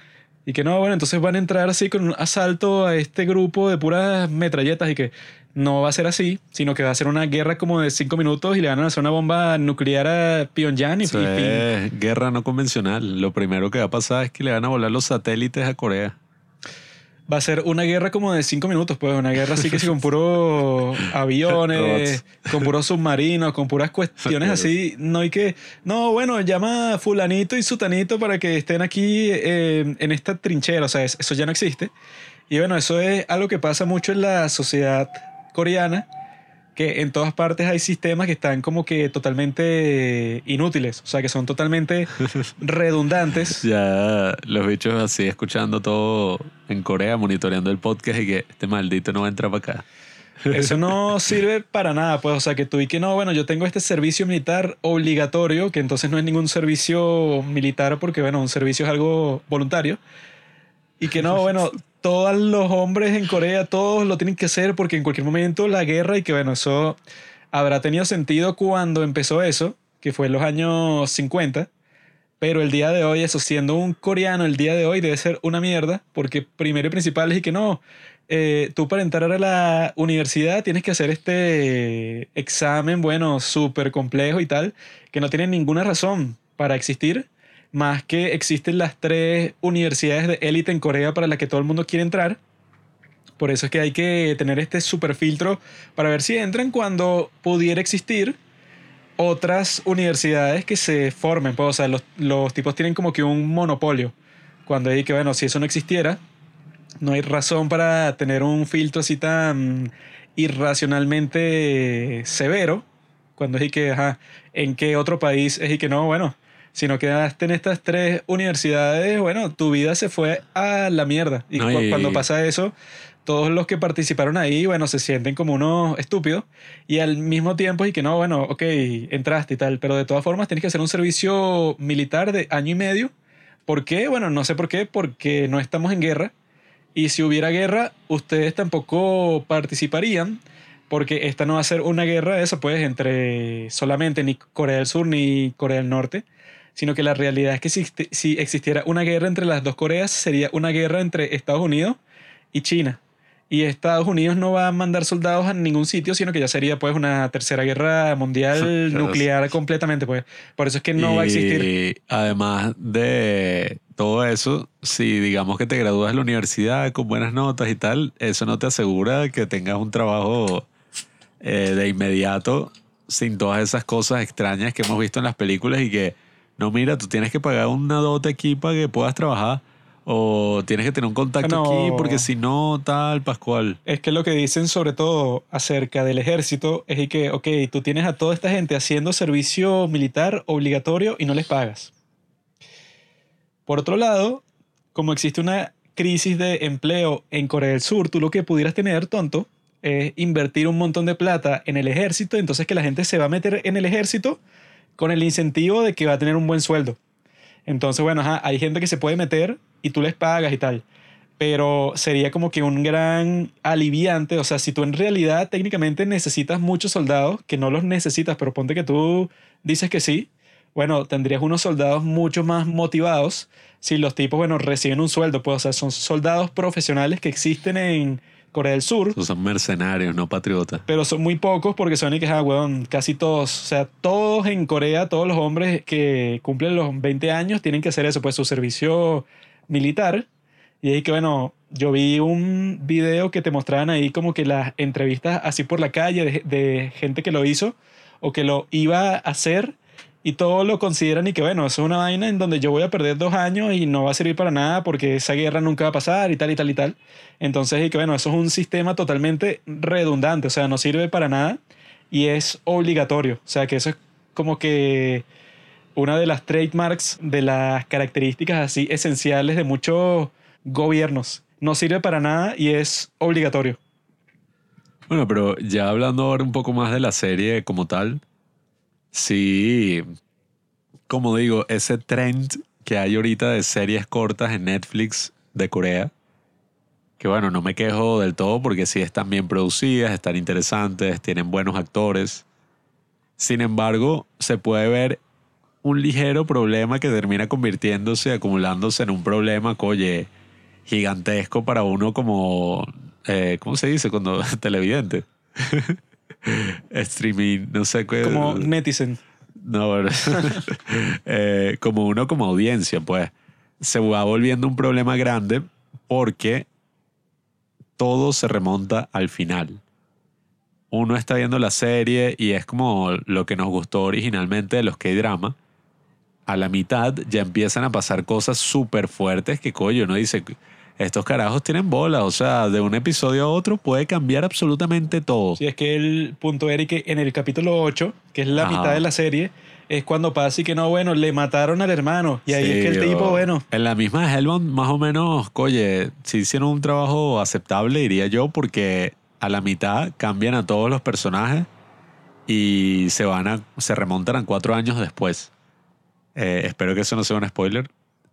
Y que no, bueno, entonces van a entrar así con un asalto a este grupo de puras metralletas y que no va a ser así, sino que va a ser una guerra como de cinco minutos y le van a hacer una bomba nuclear a Pyongyang y, y
Eso
fin.
es guerra no convencional. Lo primero que va a pasar es que le van a volar los satélites a Corea.
Va a ser una guerra como de cinco minutos, pues una guerra así que sí, con puros aviones, con puros submarinos, con puras cuestiones así. No hay que, no, bueno, llama a fulanito y sutanito para que estén aquí eh, en esta trinchera, o sea, es- eso ya no existe. Y bueno, eso es algo que pasa mucho en la sociedad coreana, que en todas partes hay sistemas que están como que totalmente inútiles, o sea, que son totalmente redundantes.
Ya los bichos así escuchando todo en Corea, monitoreando el podcast y que este maldito no va a entrar para acá.
Eso no sirve para nada, pues, o sea, que tú y que no, bueno, yo tengo este servicio militar obligatorio, que entonces no es ningún servicio militar porque, bueno, un servicio es algo voluntario. Y que no, bueno, todos los hombres en Corea, todos lo tienen que hacer porque en cualquier momento la guerra y que, bueno, eso habrá tenido sentido cuando empezó eso, que fue en los años 50. Pero el día de hoy, eso siendo un coreano, el día de hoy debe ser una mierda, porque primero y principal es que no, eh, tú para entrar a la universidad tienes que hacer este examen, bueno, súper complejo y tal, que no tiene ninguna razón para existir, más que existen las tres universidades de élite en Corea para las que todo el mundo quiere entrar. Por eso es que hay que tener este super filtro para ver si entran cuando pudiera existir otras universidades que se formen. Pues, o sea, los, los tipos tienen como que un monopolio. Cuando hay que, bueno, si eso no existiera, no hay razón para tener un filtro así tan irracionalmente severo. Cuando es que, ajá, ¿en qué otro país es y que no? Bueno, si no quedaste en estas tres universidades, bueno, tu vida se fue a la mierda. Y,
No,
cu-
y-
cuando pasa eso, todos los que participaron ahí, bueno, se sienten como unos estúpidos. Y al mismo tiempo, y que no, bueno, ok, entraste y tal, pero de todas formas tienes que hacer un servicio militar de año y medio. ¿Por qué? Bueno, no sé por qué, porque no estamos en guerra. Y si hubiera guerra, ustedes tampoco participarían, porque esta no va a ser una guerra, eso pues, entre solamente ni Corea del Sur ni Corea del Norte, sino que la realidad es que si, si existiera una guerra entre las dos Coreas, sería una guerra entre Estados Unidos y China. y Estados Unidos no va a mandar soldados a ningún sitio, sino que ya sería pues una tercera guerra mundial nuclear completamente, pues. Por eso es que no va a existir.
Y además de todo eso, si digamos que te gradúas de la universidad con buenas notas y tal, eso no te asegura que tengas un trabajo eh, de inmediato sin todas esas cosas extrañas que hemos visto en las películas y que, no, mira, tú tienes que pagar una dote aquí para que puedas trabajar o tienes que tener un contacto
No.
aquí porque si no, tal, Pascual.
Es que lo que dicen sobre todo acerca del ejército es que, ok, tú tienes a toda esta gente haciendo servicio militar obligatorio y no les pagas. Por otro lado, como existe una crisis de empleo en Corea del Sur, tú lo que pudieras tener, tonto, es invertir un montón de plata en el ejército, entonces que la gente se va a meter en el ejército con el incentivo de que va a tener un buen sueldo. Entonces, bueno, hay gente que se puede meter y tú les pagas y tal. Pero sería como que un gran aliviante. O sea, si tú en realidad técnicamente necesitas muchos soldados, que no los necesitas, pero ponte que tú dices que sí, bueno, tendrías unos soldados mucho más motivados si los tipos, bueno, reciben un sueldo. Pues, o sea, son soldados profesionales que existen en Corea del Sur,
son mercenarios, no patriotas.
pero son muy pocos porque son y que, ah, weón, casi todos, o sea, todos en Corea, todos los hombres que cumplen los 20 años tienen que hacer eso, pues su servicio militar. Y ahí que, bueno, yo vi un video que te mostraban ahí como que las entrevistas así por la calle de, de gente que lo hizo o que lo iba a hacer y todos lo consideran y que, bueno, eso es una vaina en donde yo voy a perder dos años y no va a servir para nada porque esa guerra nunca va a pasar y tal y tal y tal. Entonces, y que, bueno, eso es un sistema totalmente redundante, o sea, no sirve para nada y es obligatorio. O sea, que eso es como que una de las trademarks, de las características así esenciales de muchos gobiernos. No sirve para nada y es obligatorio.
Bueno, pero ya hablando ahora un poco más de la serie como tal, sí, como digo, ese trend que hay ahorita de series cortas en Netflix de Corea, que bueno, no me quejo del todo porque sí están bien producidas, están interesantes, tienen buenos actores. Sin embargo, se puede ver un ligero problema que termina convirtiéndose, acumulándose en un problema, oye, gigantesco para uno como, eh, ¿cómo se dice? Cuando televidente. Streaming, no sé qué.
Como netizen.
No, eh, como uno como audiencia, pues se va volviendo un problema grande porque todo se remonta al final. Uno está viendo la serie y es como lo que nos gustó originalmente de los K-drama. A la mitad ya empiezan a pasar cosas súper fuertes que coño, uno dice, estos carajos tienen bola, o sea, de un episodio a otro puede cambiar absolutamente todo.
Sí, es que el punto que en el capítulo 8, que es la
Ajá.
mitad de la serie, es cuando pasa y que no, bueno, le mataron al hermano. Y ahí
Sí,
es que el tipo,
o-
bueno,
En la misma Hellbound, más o menos, oye, si hicieron un trabajo aceptable, diría yo, porque a la mitad cambian a todos los personajes y se van a, se remontan a cuatro años después. Eh, espero que eso no sea un spoiler.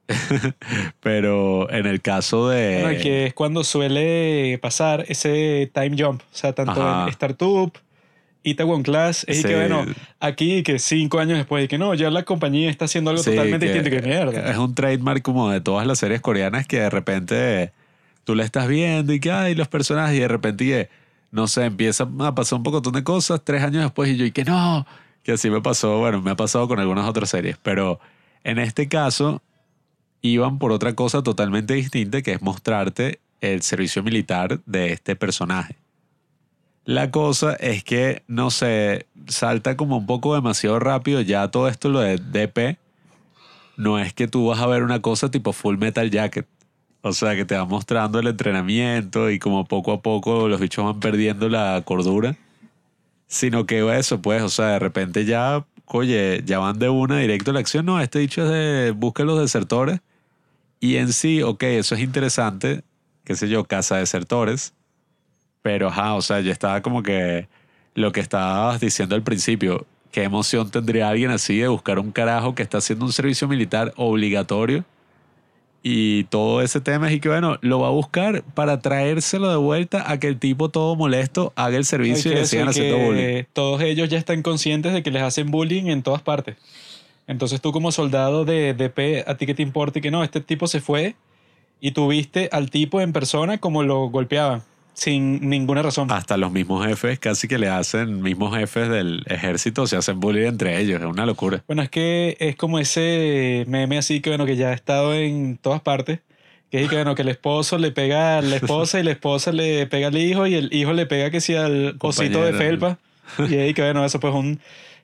Pero en el caso de.
bueno, que es cuando suele pasar ese time jump. O sea, tanto
Ajá.
en Startup, Itaewon Class, es y que
Sí.
bueno, aquí que cinco años después, y que no, ya la compañía está haciendo algo
Sí,
totalmente
que
distinto. Que mierda.
Es un trademark como de todas las series coreanas que de repente tú la estás viendo y que hay los personajes y de repente que, no sé, empieza a pasar un poco de cosas tres años después y yo y que no, que así me pasó, bueno, me ha pasado con algunas otras series, pero en este caso iban por otra cosa totalmente distinta que es mostrarte el servicio militar de este personaje. La cosa es que, no sé, salta como un poco demasiado rápido ya todo esto lo de DP. No es que tú vas a ver una cosa tipo Full Metal Jacket. O sea, que te va mostrando el entrenamiento y como poco a poco los bichos van perdiendo la cordura. Sino que eso, pues, o sea, de repente ya, oye, ya van de una directo a la acción. No, este dicho es de busca los desertores. Y en sí, ok, eso es interesante, qué sé yo, casa desertores. Pero, ajá, o sea, yo estaba como que lo que estabas diciendo al principio, qué emoción tendría alguien así de buscar un carajo que está haciendo un servicio militar obligatorio y todo ese tema es y que bueno, lo va a buscar para traérselo de vuelta a que el tipo todo molesto haga el servicio y le sigan haciendo bullying.
Todos ellos ya están conscientes de que les hacen bullying en todas partes. Entonces tú como soldado de DP, a ti que te importa y que no, este tipo se fue y tú viste al tipo en persona como lo golpeaban. Sin ninguna razón.
Hasta los mismos jefes casi que le hacen, mismos jefes del ejército se hacen bullying entre ellos, es una locura.
Bueno, es que es como ese meme así que bueno, que ya ha estado en todas partes. Que es que bueno, que el esposo le pega a la esposa y la esposa le pega al hijo y el hijo le pega que sí al osito de felpa. Y ahí que bueno, eso pues es un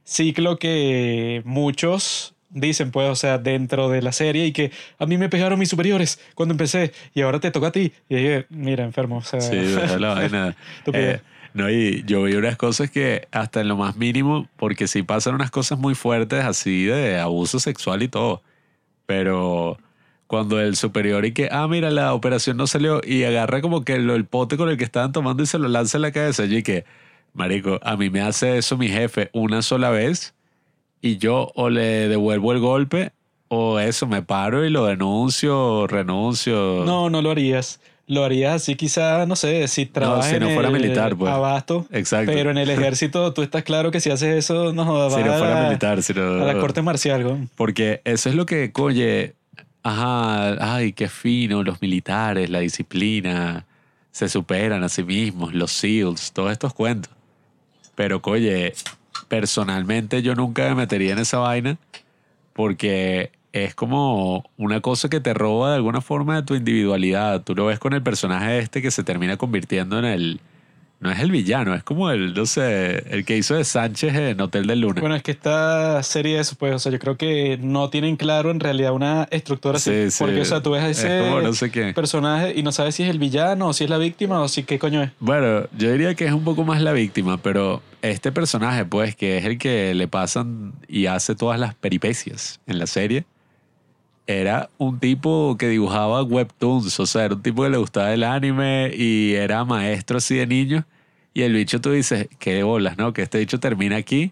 ciclo que muchos dicen pues, o sea, dentro de la serie y que a mí me pegaron mis superiores cuando empecé y ahora te toca a ti. Y dije, mira, enfermo, o sea,
Sí, la vaina. Eh, no, y yo vi unas cosas que hasta en lo más mínimo, porque sí pasan unas cosas muy fuertes así de abuso sexual y todo. Pero cuando el superior y que, ah, mira, la operación no salió y agarra como que lo- el pote con el que estaban tomando y se lo lanza en la cabeza. Y que, marico, a mí me hace eso mi jefe una sola vez y yo o le devuelvo el golpe o eso, me paro y lo denuncio, o renuncio.
no, no lo harías. Lo harías así quizá, no sé, si trabajas
si no
en
fuera
el
militar, pues.
abasto.
Exacto.
Pero en el ejército tú estás claro que si haces eso, no jodas,
si no fuera
a,
militar, si no-
a la corte marcial.
Porque eso es lo que, oye, ajá, ay, qué fino, los militares, la disciplina, se superan a sí mismos, los SEALs, todos estos cuentos. Pero, oye, personalmente yo nunca me metería en esa vaina porque es como una cosa que te roba de alguna forma de tu individualidad. Tú lo ves con el personaje este que se termina convirtiendo en el... No es el villano, es como el, no sé, el que hizo de Sánchez en Hotel del Luna.
Bueno, es que esta serie, eso, pues, o sea, yo creo que no tienen claro en realidad una estructura así.
Sí, sí.
Porque, o sea, tú ves a
Es
ese
como no sé
personaje y no sabes si es el villano o si es la víctima o si qué coño es.
Bueno, yo diría que es un poco más la víctima, pero este personaje, pues, que es el que le pasan y hace todas las peripecias en la serie, era un tipo que dibujaba webtoons, o sea, era un tipo que le gustaba el anime y era maestro así de niño. Y el bicho tú dices, qué bolas, ¿no? Que este bicho termina aquí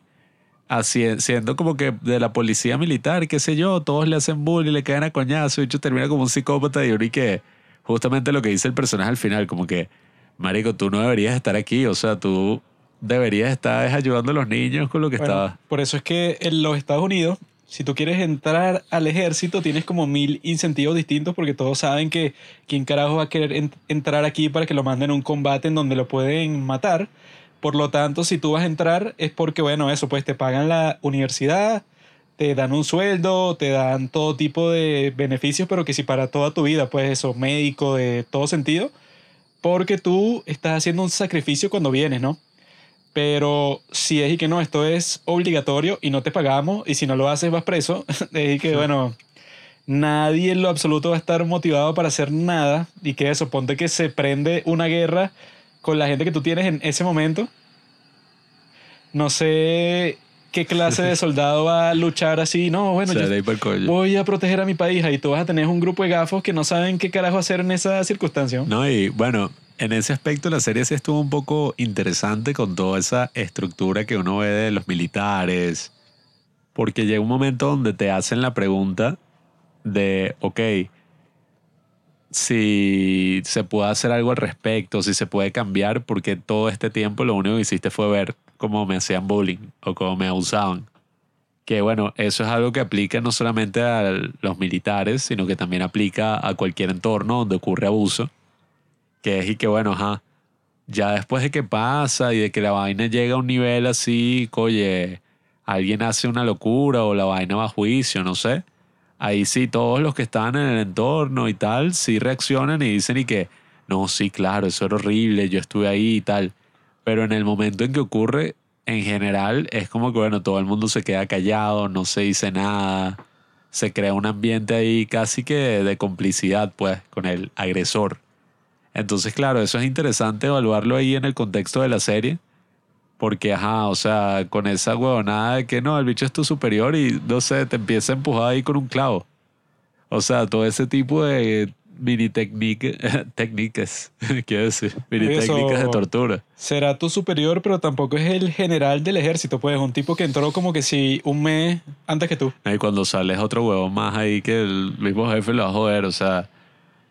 así, siendo como que de la policía militar, qué sé yo, todos le hacen bullying, le caen a coñazo, el bicho termina como un psicópata y ahora y que justamente lo que dice el personaje al final, como que, marico, tú no deberías estar aquí, o sea, tú deberías estar es ayudando a los niños con lo que
Bueno,
estaba.
por eso es que en los Estados Unidos, si tú quieres entrar al ejército, tienes como mil incentivos distintos porque todos saben que quién carajo va a querer en- entrar aquí para que lo manden a un combate en donde lo pueden matar. Por lo tanto, si tú vas a entrar es porque, bueno, eso, pues te pagan la universidad, te dan un sueldo, te dan todo tipo de beneficios, pero que si para toda tu vida, pues eso, médico, de todo sentido, porque tú estás haciendo un sacrificio cuando vienes, ¿no? Pero si es y que no, esto es obligatorio y no te pagamos y si no lo haces vas preso, es y que bueno, nadie en lo absoluto va a estar motivado para hacer nada. Y que eso, ponte que se prende una guerra con la gente que tú tienes en ese momento. No sé qué clase de soldado va a luchar así, no, bueno, yo voy a proteger a mi país. Y tú vas a tener un grupo de gafos que no saben qué carajo hacer en esa circunstancia.
No, y bueno, en ese aspecto la serie sí estuvo un poco interesante con toda esa estructura que uno ve de los militares, porque llega un momento donde te hacen la pregunta de, ok, si se puede hacer algo al respecto, si se puede cambiar, porque todo este tiempo lo único que hiciste fue ver cómo me hacían bullying o cómo me abusaban. Que bueno, eso es algo que aplica no solamente a los militares, sino que también aplica a cualquier entorno donde ocurre abuso. Que es y que bueno, ajá, ya después de que pasa y de que la vaina llega a un nivel así, oye, alguien hace una locura o la vaina va a juicio, no sé. Ahí sí, todos los que están en el entorno y tal, sí reaccionan y dicen y que, no, sí, claro, eso era horrible, yo estuve ahí y tal. Pero en el momento en que ocurre, en general, es como que, bueno, todo el mundo se queda callado, no se dice nada, se crea un ambiente ahí casi que de complicidad, pues, con el agresor. Entonces, claro, eso es interesante evaluarlo ahí en el contexto de la serie. Porque, ajá, o sea, con esa huevonada de que no, el bicho es tu superior y no sé, te empieza a empujar ahí con un clavo. O sea, todo ese tipo de mini technique- técnicas, quiero decir, mini
Eso-
técnicas de tortura.
Será tu superior, pero tampoco es el general del ejército, pues un tipo que entró como que si un mes antes que tú.
Y cuando sales otro huevón más ahí que el mismo jefe lo va a joder, o sea,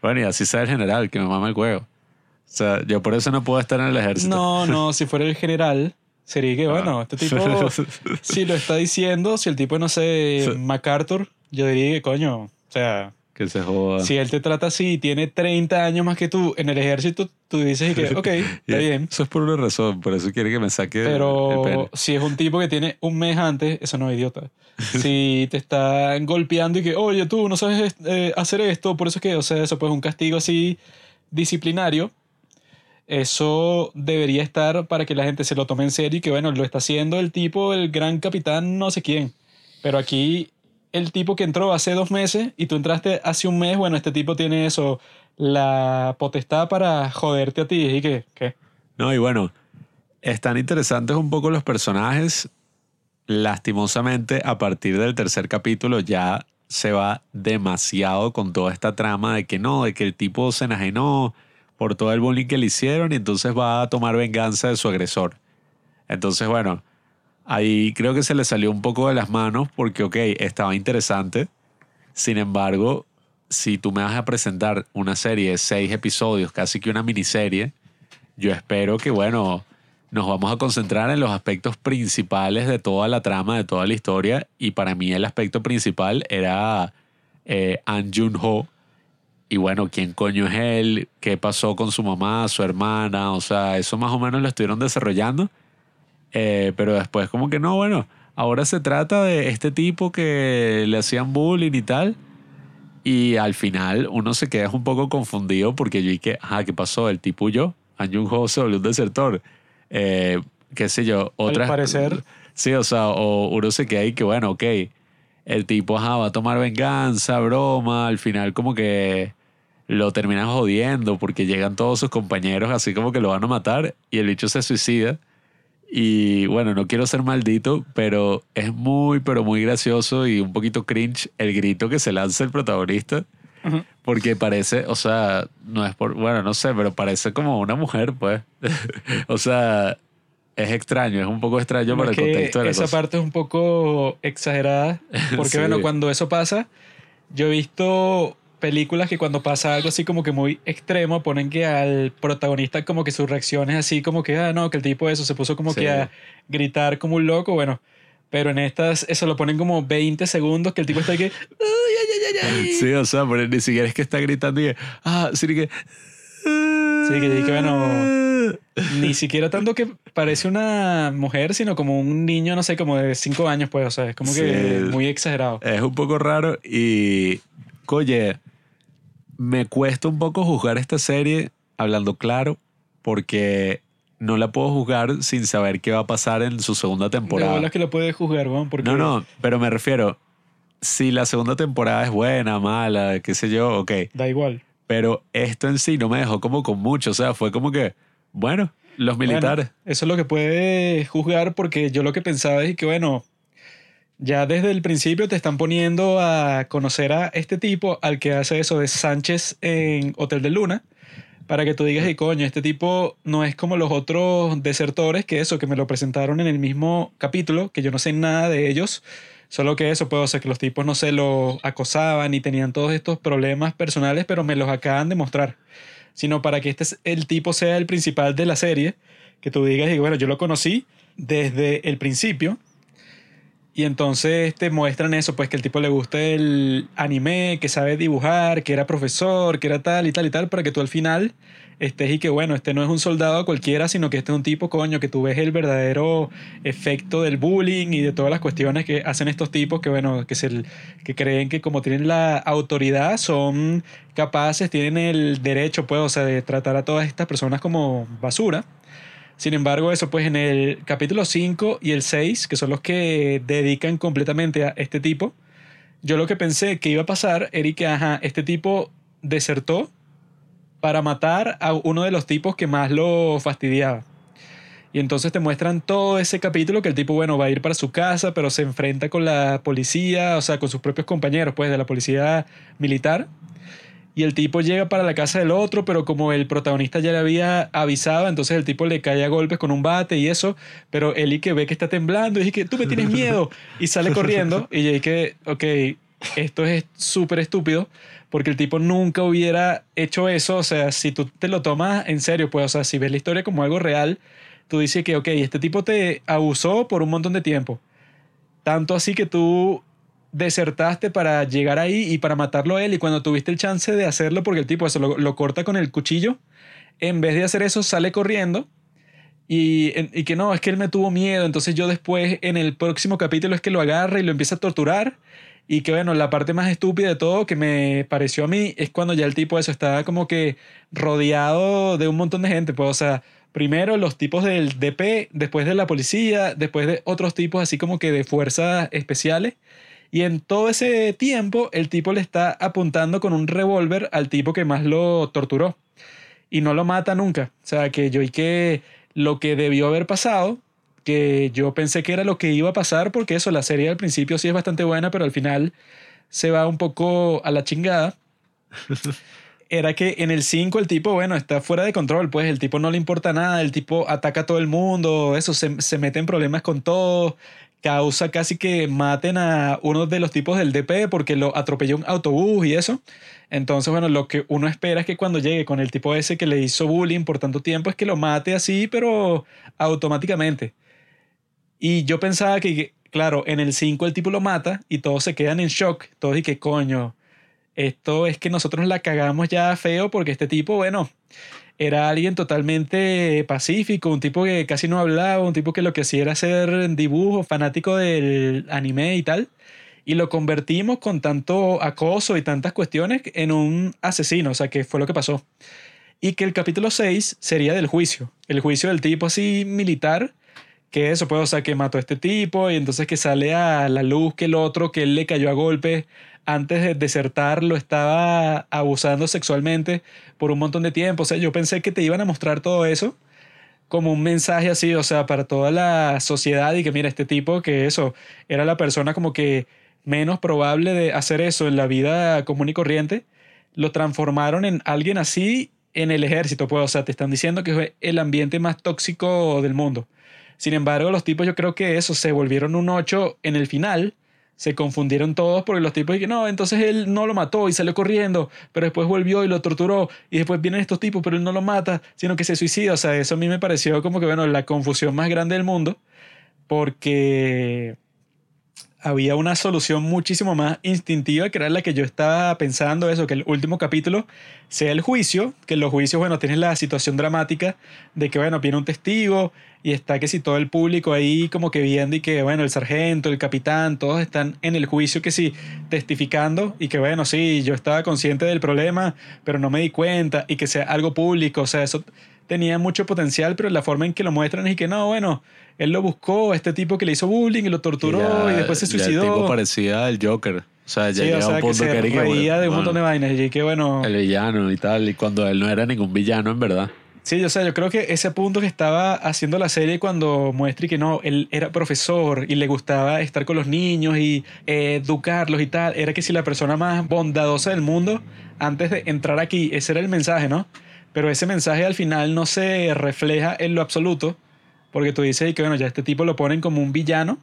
bueno, y así sea el general, que me mama el huevo. O sea, yo por eso no puedo estar en el ejército.
No, no, si fuera el general, sería que, bueno,
Ah.
este tipo, si lo está diciendo, si el tipo, no sé, MacArthur, yo diría que, coño, o sea,
Que se joda.
Si él te trata así y tiene 30 años más que tú en el ejército, tú dices que, ok, está bien.
Eso es por una razón, por eso quiere que me saque el
Pero
pelo.
si es un tipo que tiene un mes antes, eso no es idiota. Si te están golpeando y que, oye, tú no sabes eh, hacer esto, por eso es que, o sea, eso pues un castigo así disciplinario, eso debería estar para que la gente se lo tome en serio y que, bueno, lo está haciendo el tipo, el gran capitán, no sé quién. Pero aquí, el tipo que entró hace dos meses y tú entraste hace un mes, bueno, este tipo tiene eso, la potestad para joderte a ti. Y que, ¿qué?
No, y bueno, están interesantes un poco los personajes. Lastimosamente, a partir del tercer capítulo ya se va demasiado con toda esta trama de que no, de que el tipo se enajenó por todo el bullying que le hicieron y entonces va a tomar venganza de su agresor. Entonces, bueno, ahí creo que se le salió un poco de las manos porque, ok, estaba interesante. Sin embargo, si tú me vas a presentar una serie de seis episodios, casi que una miniserie, yo espero que, bueno, nos vamos a concentrar en los aspectos principales de toda la trama, de toda la historia. Y para mí el aspecto principal era eh, An Jun-ho. Y bueno, ¿quién coño es él? ¿Qué pasó con su mamá, su hermana? O sea, eso más o menos lo estuvieron desarrollando. Eh, pero después como que no, bueno, ahora se trata de este tipo que le hacían bullying y tal. Y al final uno se queda un poco confundido porque yo dije, ajá, ¿qué pasó? El tipo huyó. An Jun-ho se volvió un desertor. Eh, qué sé yo, otras...
parecer.
Sí, o sea, o uno se queda ahí que, bueno, ok, el tipo ajá, va a tomar venganza, broma, al final como que lo terminan jodiendo porque llegan todos sus compañeros así como que lo van a matar y el bicho se suicida. Y bueno, no quiero ser maldito, pero es muy, pero muy gracioso y un poquito cringe el grito que se lanza el protagonista. Porque parece, o sea, no es por, bueno, no sé, pero parece como una mujer, pues. o sea, es extraño, es un poco extraño para el contexto de la
esa
cosa.
parte es un poco exagerada. Porque,
Sí.
bueno, cuando eso pasa, yo he visto películas que cuando pasa algo así como que muy extremo, ponen que al protagonista como que su reacción es así como que, ah, no, que el tipo eso se puso como
Sí.
que a gritar como un loco, bueno. Pero en estas, eso lo ponen como 20 segundos que el tipo está que.
Sí, o sea, pero ni siquiera es que está gritando y que, ah, sí, que...
Sí, que dije, bueno, Ni siquiera tanto que parece una mujer, sino como un niño, no sé, como de 5 años, pues, o sea, es como que
Sí.
muy exagerado.
Es un poco raro y, oye, me cuesta un poco juzgar esta serie, hablando claro, porque no la puedo juzgar sin saber qué va a pasar en su segunda temporada.
bolas que lo puedes juzgar, weón, porque
No, no, pero me refiero, si la segunda temporada es buena, mala, qué sé yo, ok,
da igual.
pero esto en sí no me dejó como con mucho, o sea, fue como que, bueno, los militares.
Bueno, eso es lo que puedes juzgar porque yo lo que pensaba es que, bueno, ya desde el principio te están poniendo a conocer a este tipo, al que hace eso de Sánchez en Hotel de Luna, para que tú digas, y coño, este tipo no es como los otros desertores, que eso, que me lo presentaron en el mismo capítulo, que yo no sé nada de ellos, solo que eso, pues, o sea, que los tipos no se los acosaban y tenían todos estos problemas personales, pero me los acaban de mostrar sino para que este es- el tipo sea el principal de la serie, que tú digas, y bueno, yo lo conocí desde el principio, y entonces te muestran eso, pues que el tipo le gusta el anime, que sabe dibujar, que era profesor, que era tal y tal y tal, para que tú al final estés y que bueno, este no es un soldado cualquiera, sino que este es un tipo, coño, que tú ves el verdadero efecto del bullying y de todas las cuestiones que hacen estos tipos que bueno, que, se, que creen que como tienen la autoridad son capaces, tienen el derecho, pues, o sea, de tratar a todas estas personas como basura. Sin embargo, eso pues en el capítulo 5 y el 6, que son los que dedican completamente a este tipo, yo lo que pensé que iba a pasar era que, ajá, este tipo desertó para matar a uno de los tipos que más lo fastidiaba. Y entonces te muestran todo ese capítulo que el tipo, bueno, va a ir para su casa, pero se enfrenta con la policía, o sea, con sus propios compañeros, pues, de la policía militar. Y el tipo llega para la casa del otro, pero como el protagonista ya le había avisado, entonces el tipo le cae a golpes con un bate y eso, pero Eli que ve que está temblando y dice que tú me tienes miedo y sale corriendo y yo que, ok, esto es súper estúpido porque el tipo nunca hubiera hecho eso, o sea, si tú te lo tomas en serio, pues, o sea, si ves la historia como algo real, tú dices que, ok, este tipo te abusó por un montón de tiempo. Tanto así que tú desertaste para llegar ahí y para matarlo a él y cuando tuviste el chance de hacerlo porque el tipo eso lo, corta con el cuchillo, en vez de hacer eso sale corriendo y, y, que no, es que él me tuvo miedo, entonces yo después en el próximo capítulo es que lo agarra y lo empieza a torturar. Y que bueno, la parte más estúpida de todo que me pareció a mí es cuando ya el tipo eso estaba como que rodeado de un montón de gente, pues o sea, primero los tipos del DP, después de la policía, después de otros tipos así como que de fuerzas especiales. Y en todo ese tiempo el tipo le está apuntando con un revólver al tipo que más lo torturó. Y no lo mata nunca. O sea, que yo y que lo que debió haber pasado, que yo pensé que era lo que iba a pasar, porque eso, la serie al principio sí es bastante buena, pero al final se va un poco a la chingada. era que en el 5 el tipo, bueno, está fuera de control, pues el tipo no le importa nada, el tipo ataca a todo el mundo, eso, se, se mete en problemas con todo, causa casi que maten a uno de los tipos del DP porque lo atropelló un autobús y eso. Entonces, bueno, lo que uno espera es que cuando llegue con el tipo ese que le hizo bullying por tanto tiempo es que lo mate así, pero automáticamente. Y yo pensaba que, claro, en el 5 el tipo lo mata y todos se quedan en shock, todos y que coño, esto es que nosotros la cagamos ya feo porque este tipo, bueno, era alguien totalmente pacífico, un tipo que casi no hablaba, un tipo que lo que hacía era hacer dibujo, fanático del anime y tal. Y lo convertimos con tanto acoso y tantas cuestiones en un asesino, o sea, que fue lo que pasó. Y que el capítulo 6 sería del juicio, el juicio del tipo así militar, que eso, pues, o sea, que mató a este tipo y entonces que sale a la luz que el otro, que él le cayó a golpe antes de desertar lo estaba abusando sexualmente por un montón de tiempo. O sea, yo pensé que te iban a mostrar todo eso como un mensaje así, o sea, para toda la sociedad y que mira, este tipo que eso era la persona como que menos probable de hacer eso en la vida común y corriente, lo transformaron en alguien así en el ejército, pues, o sea, te están diciendo que es el ambiente más tóxico del mundo. Sin embargo, los tipos yo creo que eso se volvieron un 8 en el final se confundieron todos porque los tipos dijeron, no, entonces él no lo mató y salió corriendo, pero después volvió y lo torturó y después vienen estos tipos, pero él no lo mata, sino que se suicida. O sea, eso a mí me pareció como que, bueno, la confusión más grande del mundo porque había una solución muchísimo más instintiva que era la que yo estaba pensando eso, que el último capítulo sea el juicio, que los juicios, bueno, tienes la situación dramática de que, bueno, viene un testigo y está que si todo el público ahí como que viendo y que, bueno, el sargento, el capitán, todos están en el juicio que sí, testificando y que, bueno, sí, yo estaba consciente del problema, pero no me di cuenta y que sea algo público, o sea, eso tenía mucho potencial, pero la forma en que lo muestran es que no, bueno, él lo buscó, este tipo que le hizo bullying y lo torturó y, después se suicidó.
El tipo parecía el Joker. O sea, ya
sí, un punto que, reía de un montón de vainas y que bueno...
El villano y tal, y cuando él no era ningún villano en verdad.
Sí, o sea, yo creo que ese punto que estaba haciendo la serie cuando muestre que no, él era profesor y le gustaba estar con los niños y eh, educarlos y tal, era que si la persona más bondadosa del mundo, antes de entrar aquí, ese era el mensaje, ¿no? Pero ese mensaje al final no se refleja en lo absoluto, porque tú dices que, bueno, ya este tipo lo ponen como un villano,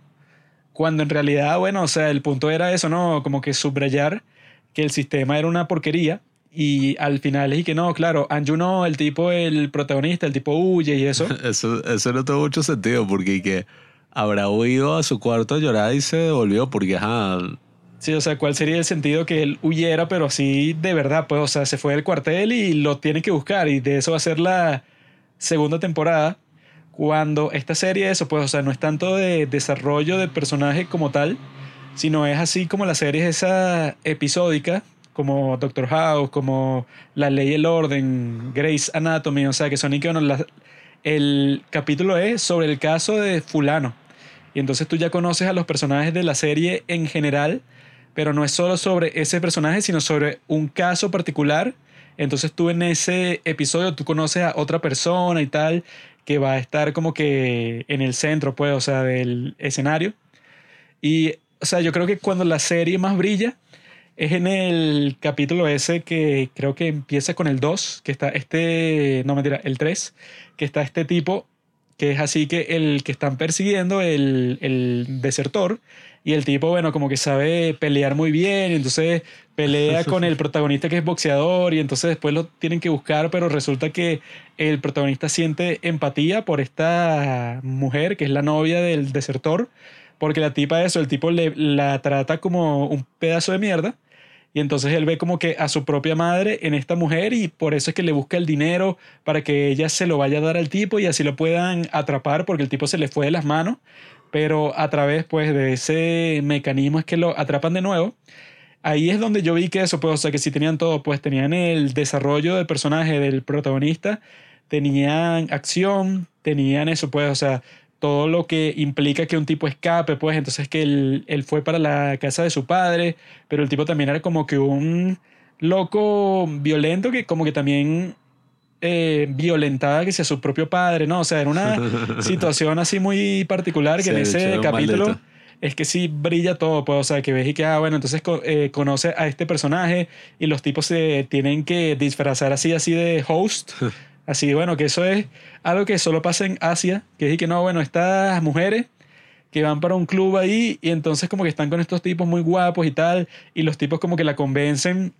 cuando en realidad, bueno, o sea, el punto era eso, ¿no? Como que subrayar que el sistema era una porquería y al final es que no, claro, Anju no, el tipo, el protagonista, el tipo huye y eso.
eso, eso no tuvo mucho sentido porque que habrá huido a su cuarto a llorar y se devolvió porque, ajá,
Sí, o sea, ¿cuál sería el sentido que él huyera, pero así de verdad? Pues, o sea, se fue del cuartel y lo tiene que buscar y de eso va a ser la segunda temporada. Cuando esta serie, eso, pues, o sea, no es tanto de desarrollo de personaje como tal, sino es así como la serie es esa episódica, como Doctor House, como La Ley y el Orden, Grey's Anatomy, o sea, que son y bueno, el capítulo es sobre el caso de fulano. Y entonces tú ya conoces a los personajes de la serie en general pero no es solo sobre ese personaje, sino sobre un caso particular. Entonces tú en ese episodio tú conoces a otra persona y tal que va a estar como que en el centro, pues, o sea, del escenario. Y, o sea, yo creo que cuando la serie más brilla es en el capítulo ese que creo que empieza con el 2, que está este, no mentira, el 3, que está este tipo que es así que el que están persiguiendo, el, el desertor, y el tipo, bueno, como que sabe pelear muy bien, y entonces pelea con el protagonista que es boxeador y entonces después lo tienen que buscar, pero resulta que el protagonista siente empatía por esta mujer que es la novia del desertor, porque la tipa eso, el tipo le, la trata como un pedazo de mierda. Y entonces él ve como que a su propia madre en esta mujer y por eso es que le busca el dinero para que ella se lo vaya a dar al tipo y así lo puedan atrapar porque el tipo se le fue de las manos. Pero a través pues de ese mecanismo es que lo atrapan de nuevo. Ahí es donde yo vi que eso, pues, o sea, que si tenían todo, pues tenían el desarrollo del personaje del protagonista, tenían acción, tenían eso, pues, o sea, todo lo que implica que un tipo escape, pues entonces que él, él, fue para la casa de su padre, pero el tipo también era como que un loco violento que como que también eh, violentaba que sea su propio padre, ¿no? O sea, era una situación así muy particular que en ese capítulo es que sí brilla todo, pues, o sea, que ves y que, ah, bueno, entonces eh, conoce a este personaje y los tipos se tienen que disfrazar así, así de host. Así, bueno, que eso es algo que solo pasa en Asia, que es que no, bueno, estas mujeres que van para un club ahí y entonces como que están con estos tipos muy guapos y tal, y los tipos como que la convencen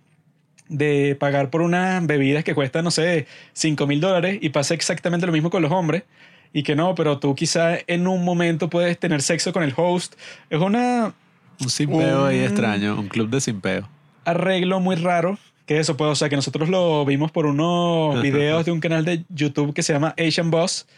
de pagar por unas bebidas que cuestan, no sé, 5 mil dólares y pasa exactamente lo mismo con los hombres y que no, pero tú quizá en un momento puedes tener sexo con el host. Es una...
Un simpeo ahí extraño, un club de simpeo.
Arreglo muy raro que eso, pues, o sea, que nosotros lo vimos por unos videos de un canal de YouTube que se llama Asian Boss,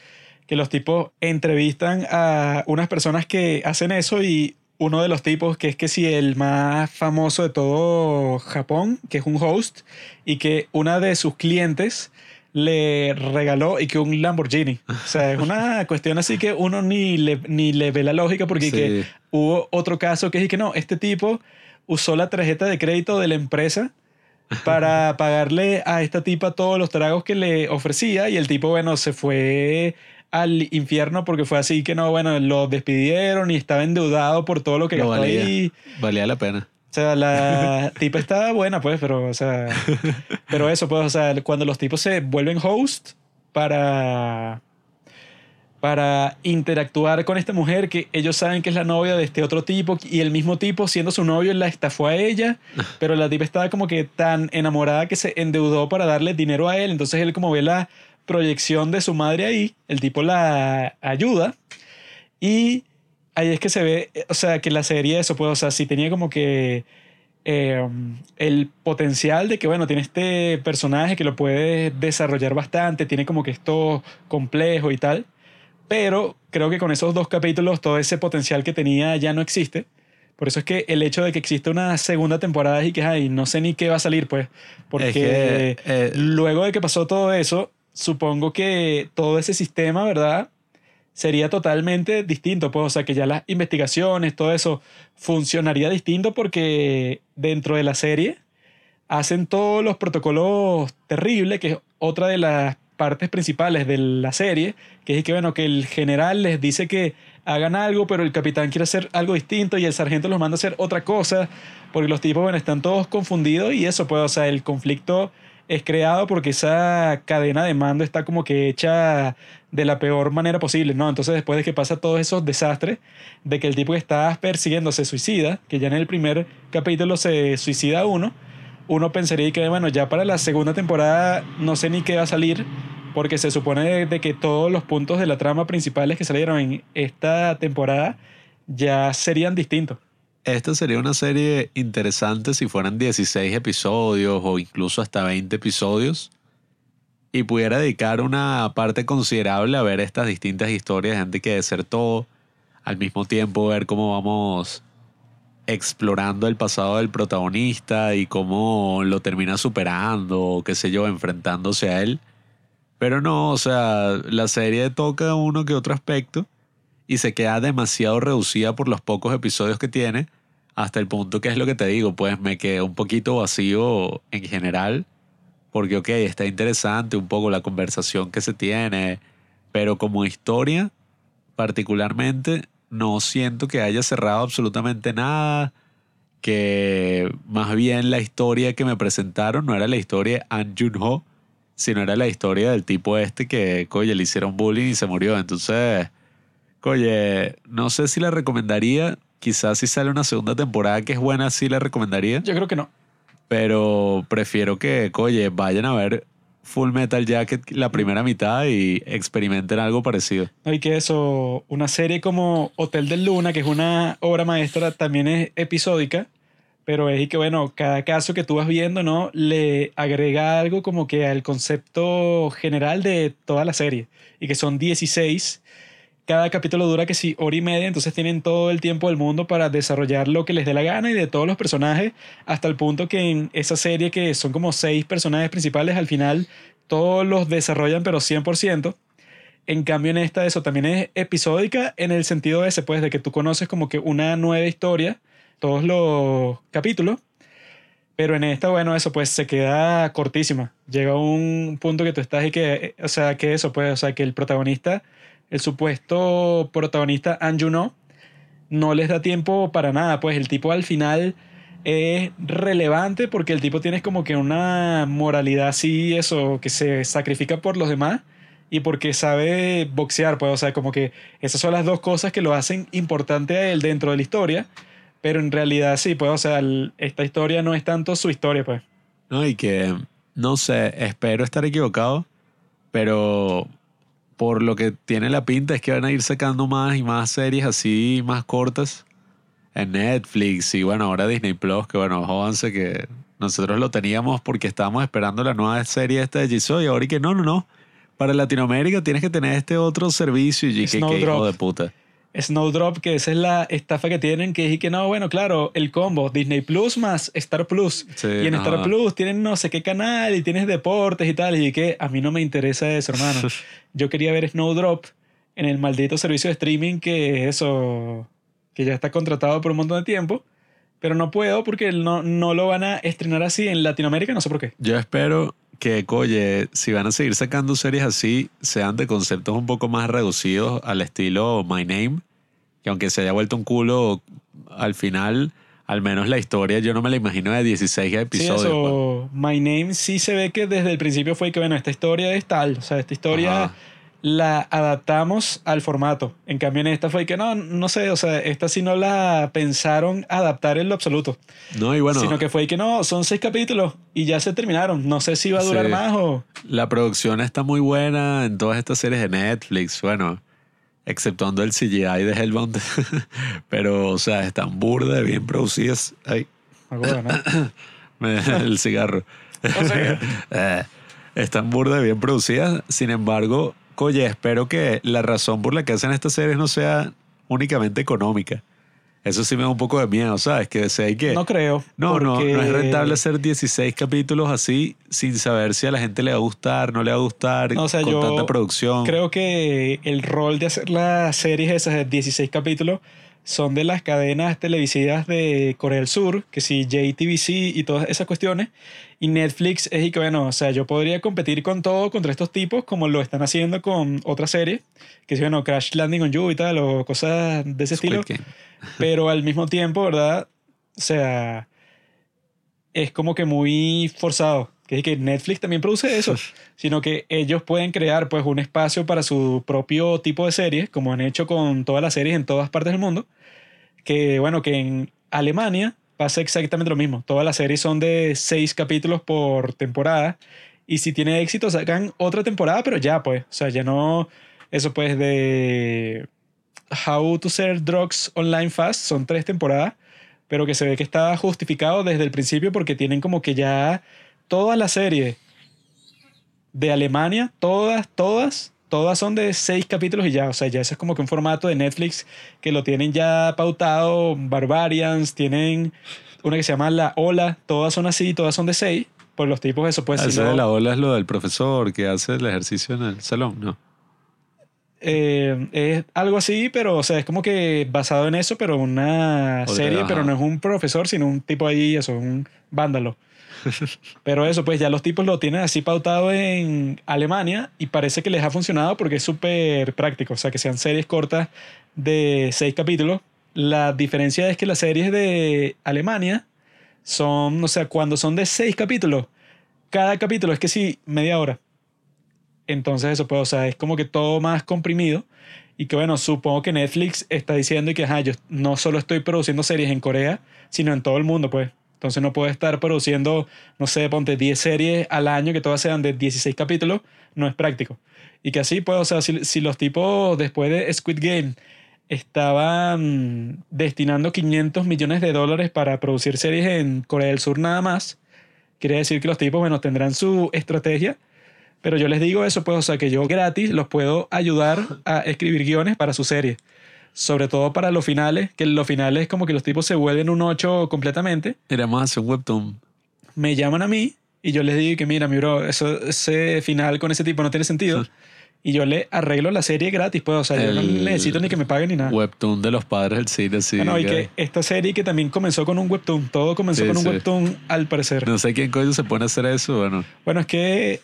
que los tipos entrevistan a unas personas que hacen eso y uno de los tipos que es que si el más famoso de todo Japón, que es un host, y que una de sus clientes le regaló y que un Lamborghini. O sea, es una cuestión así que uno ni le, ni le ve la lógica porque que hubo otro caso que es que no, este tipo usó la tarjeta de crédito de la empresa para pagarle a esta tipa todos los tragos que le ofrecía y el tipo, bueno, se fue al infierno porque fue así que no, bueno, lo despidieron y estaba endeudado por todo lo que gastó ahí.
Valía la pena.
O sea, la tipa estaba buena, pues, pero, o sea, pero eso, pues, o sea, cuando los tipos se vuelven host para para interactuar con esta mujer que ellos saben que es la novia de este otro tipo y el mismo tipo siendo su novio la estafó a ella, pero la tipa estaba como que tan enamorada que se endeudó para darle dinero a él, entonces él como ve la proyección de su madre ahí, el tipo la ayuda y ahí es que se ve, o sea, que la serie eso, pues, o sea, si tenía como que em, el potencial de que, bueno, tiene este personaje que lo puede desarrollar bastante, tiene como que esto complejo y tal pero creo que con esos dos capítulos todo ese potencial que tenía ya no existe. Por eso es que el hecho de que exista una segunda temporada y que ay, no sé ni qué va a salir, pues, porque eh, luego de que pasó todo eso, supongo que todo ese sistema, ¿verdad? Sería totalmente distinto, pues, o sea, que ya las investigaciones, todo eso funcionaría distinto porque dentro de la serie hacen todos los protocolos terribles, que es otra de las partes principales de la serie, que es que, bueno, que el general les dice que hagan algo, pero el capitán quiere hacer algo distinto y el sargento los manda a hacer otra cosa, porque los tipos, bueno, están todos confundidos y eso, pues, o sea, el conflicto es creado porque esa cadena de mando está como que hecha de la peor manera posible, ¿no? Entonces después de que pasa todos esos desastres, de que el tipo que está persiguiendo se suicida, que ya en el primer capítulo se suicida uno, uno pensaría que, bueno, ya para la segunda temporada no sé ni qué va a salir, porque se supone de que todos los puntos de la trama principales que salieron en esta temporada ya serían distintos.
Esta sería una serie interesante si fueran 16 episodios o incluso hasta 20 episodios y pudiera dedicar una parte considerable a ver estas distintas historias de gente que desertó, al mismo tiempo ver cómo vamos explorando el pasado del protagonista y cómo lo termina superando o qué sé yo, enfrentándose a él. Pero no, o sea, la serie toca uno que otro aspecto y se queda demasiado reducida por los pocos episodios que tiene, hasta el punto que es lo que te digo, pues me quedé un poquito vacío en general, porque ok, está interesante un poco la conversación que se tiene, pero como historia, particularmente, no siento que haya cerrado absolutamente nada, que más bien la historia que me presentaron no era la historia de An Jun-ho, sino era la historia del tipo este que, coye, le hicieron bullying y se murió. Entonces, coye, no sé si la recomendaría, quizás si sale una segunda temporada que es buena, sí la recomendaría.
Yo creo que no.
Pero prefiero que, coye, vayan a ver Full Metal Jacket la primera mitad y experimenten algo parecido.
No, y que eso, una serie como Hotel del Luna, que es una obra maestra, también es episódica, pero es y que, bueno, cada caso que tú vas viendo, ¿no? Le agrega algo como que al concepto general de toda la serie, y que son 16. Cada capítulo dura que sí, hora y media, entonces tienen todo el tiempo del mundo para desarrollar lo que les dé la gana y de todos los personajes, hasta el punto que en esa serie, que son como seis personajes principales, al final todos los desarrollan, pero 100%. En cambio, en esta, eso también es episódica en el sentido ese, pues, de que tú conoces como que una nueva historia todos los capítulos. Pero en esta, bueno, eso pues se queda cortísima. Llega un punto que tú estás y que, o sea, que eso pues, o sea, que el protagonista, el supuesto protagonista Anju no, no les da tiempo para nada. Pues el tipo al final es relevante porque el tipo tiene como que una moralidad así, eso, que se sacrifica por los demás y porque sabe boxear, pues, o sea, como que esas son las dos cosas que lo hacen importante a él dentro de la historia pero en realidad sí, pues, o sea, esta historia no es tanto su historia, pues.
No, y que, no sé, espero estar equivocado, pero por lo que tiene la pinta es que van a ir sacando más y más series así, más cortas en Netflix y bueno, ahora Disney Plus, que bueno, jódanse que nosotros lo teníamos porque estábamos esperando la nueva serie esta de Jisoo y ahora y que no, no, no. Para Latinoamérica tienes que tener este otro servicio y que, que hijo de puta.
Snowdrop, que esa es la estafa que tienen, que es que no, bueno, claro, el combo Disney Plus más Star Plus. y en Star Plus tienen no sé qué canal y tienes deportes y tal. Y que a mí no me interesa eso, hermano. Yo quería ver Snowdrop en el maldito servicio de streaming que eso, que ya está contratado por un montón de tiempo. Pero no puedo porque no, no lo van a estrenar así en Latinoamérica, no sé por qué.
Yo espero que, oye, si van a seguir sacando series así, sean de conceptos un poco más reducidos al estilo My Name, que aunque se haya vuelto un culo al final, al menos la historia yo no me la imagino de 16 episodios. Sí,
eso, pues. My Name sí se ve que desde el principio fue que, bueno, esta historia es tal, o sea, esta historia la adaptamos al formato. En cambio, en esta fue que no, no sé, o sea, esta sí no la pensaron adaptar en lo absoluto.
No, y bueno.
Sino que fue que no, son seis capítulos y ya se terminaron. No sé si va a durar más o.
La producción está muy buena en todas estas series de Netflix, bueno, exceptuando el CGI de Hellbound. Pero, o sea, están burdas, bien producidas. Ay. el cigarro. Eh, están burdas, bien producidas. Sin embargo, Oye, espero que la razón por la que hacen estas series no sea únicamente económica. Eso sí me da un poco de miedo, ¿sabes? Que sé que...
No creo.
No, no, no es rentable hacer 16 capítulos así sin saber si a la gente le va a gustar, no le va a gustar, con tanta producción.
Creo que el rol de hacer las series esas de 16 capítulos son de las cadenas televisivas de Corea del Sur, que sí, JTBC y todas esas cuestiones. Y Netflix es y que, bueno, o sea, yo podría competir con todo contra estos tipos, como lo están haciendo con otras series, que sí, bueno, Crash Landing on You y tal, o cosas de ese estilo. Pero al mismo tiempo, ¿verdad? O sea, es como que muy forzado que que Netflix también produce eso, sino que ellos pueden crear pues un espacio para su propio tipo de series, como han hecho con todas las series en todas partes del mundo, que bueno, que en Alemania pasa exactamente lo mismo, todas las series son de seis capítulos por temporada, y si tiene éxito sacan otra temporada, pero ya pues, o sea, ya no, eso pues de How to Sell Drugs Online Fast, son tres temporadas, pero que se ve que está justificado desde el principio porque tienen como que ya todas las series de Alemania, todas, todas, todas son de seis capítulos y ya. O sea, ya ese es como que un formato de Netflix que lo tienen ya pautado. Barbarians, tienen una que se llama La Ola, todas son así, todas son de seis. Por los tipos, eso puede
ser. de la ola es lo del profesor que hace el ejercicio en el salón, ¿no?
Eh, es algo así, pero o sea, es como que basado en eso, pero una serie, pero no es un profesor, sino un tipo ahí, eso, un vándalo. Pero eso, pues ya los tipos lo tienen así pautado en Alemania y parece que les ha funcionado porque es súper práctico. O sea, que sean series cortas de seis capítulos. La diferencia es que las series de Alemania son, o sea, cuando son de seis capítulos, cada capítulo es que sí, media hora. Entonces eso pues, o sea, es como que todo más comprimido. Y que bueno, supongo que Netflix está diciendo que, ajá, yo no solo estoy produciendo series en Corea, sino en todo el mundo, pues. Entonces no puedo estar produciendo, no sé, ponte 10 series al año que todas sean de 16 capítulos, no es práctico. Y que así, pues, o sea, si, si los tipos después de Squid Game estaban destinando 500 millones de dólares para producir series en Corea del Sur nada más, quiere decir que los tipos, bueno, tendrán su estrategia, pero yo les digo eso, pues, o sea, que yo gratis los puedo ayudar a escribir guiones para su serie. Sobre todo para los finales, que los finales como que los tipos se vuelven un 8 completamente.
Iremos a hacer un webtoon.
Me llaman a mí y yo les digo que mira, mi bro, eso, ese final con ese tipo no tiene sentido. y yo le arreglo la serie gratis, pues, o sea, yo no
El
necesito ni que me paguen ni nada.
Webtoon de los padres del cine, sí.
Ah, no, y
que-
que esta serie que también comenzó con un webtoon, todo comenzó
Sí,
con un
sí.
webtoon al parecer.
No sé quién coño se pone a hacer eso, bueno.
Bueno, es que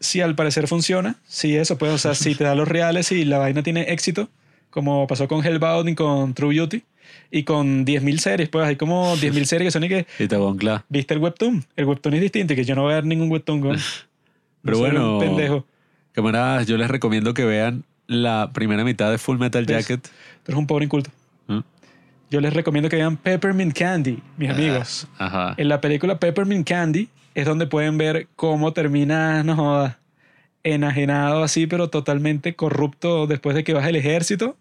si al parecer funciona, si eso, pues, o sea, si te da los reales y la vaina tiene éxito, como pasó con Hellbound y con True Beauty, y con 10.000 series, pues hay como 10.000 series que son y que,
Y te con Cla.
¿viste el webtoon? El webtoon es distinto, y que yo no voy a ver ningún webtoon, güey.
Pero bueno,
pendejo.
camaradas, yo les recomiendo que vean la primera mitad de Full Metal. Jacket.
Tú eres un pobre inculto.
¿Mm?
Yo les recomiendo que vean Peppermint Candy, mis amigos.
Ajá.
En la película Peppermint Candy es donde pueden ver cómo termina, no jodas, enajenado así, pero totalmente corrupto después de que baja el ejército.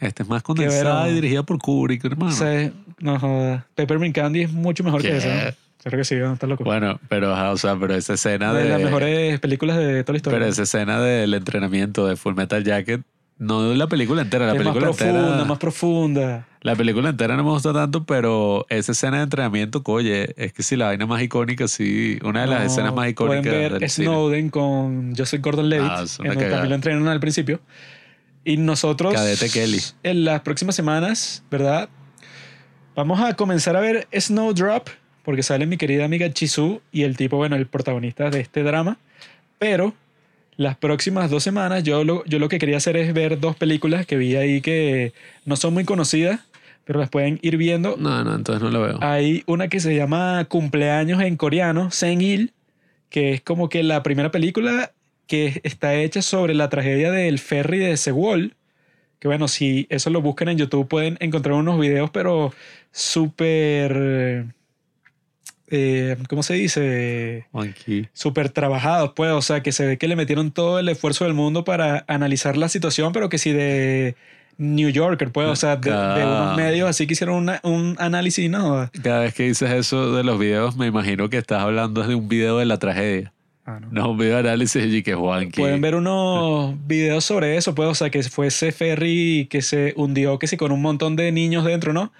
Este es más condensada y dirigida por Kubrick, hermano.
Sea, no jodas. Peppermint Candy es mucho mejor
¿Qué?
que esa. ¿no? Creo que sí, ¿no? estás loco.
Bueno, pero, o sea, pero esa escena
de
de.
las mejores películas de toda la historia.
Pero esa escena del entrenamiento de Full Metal Jacket, no la película entera, la
es más
película
profunda,
entera.
más profunda.
La película entera no me gusta tanto, pero esa escena de entrenamiento, oye, es que si la vaina más icónica, sí, una de las
No,
escenas más icónicas
Pueden ver
del cine.
Snowden con Joseph Gordon-Levitt,
Ah,
en donde también lo entrenan al principio. Y nosotros,
Cadete Kelly.
en las próximas semanas, ¿verdad? Vamos a comenzar a ver Snowdrop, porque sale mi querida amiga Chisu y el tipo, bueno, el protagonista de este drama. Pero las próximas dos semanas yo lo, yo lo que quería hacer es ver dos películas que vi ahí que no son muy conocidas, pero las pueden ir viendo
No, no, entonces no lo veo.
hay una que se llama Cumpleaños en coreano, Sen-il, que es como que la primera película que está hecha sobre la tragedia del ferry de Sewol. Que bueno, si eso lo buscan en YouTube pueden encontrar unos videos, pero súper... eh, ¿Cómo se dice? Súper trabajados, pues, o sea, que se ve que le metieron todo el esfuerzo del mundo para analizar la situación, pero que si de New Yorker, pues, o sea, de, de unos medios así que hicieron una- un análisis, no.
Cada vez que dices eso de los videos, me imagino que estás hablando de un video de la tragedia.
Ah, no.
No un video de análisis y que Juanqui.
Pueden ver unos videos sobre eso, pues, o sea, que fue ese ferry que se hundió, que sí, con un montón de niños dentro, ¿no?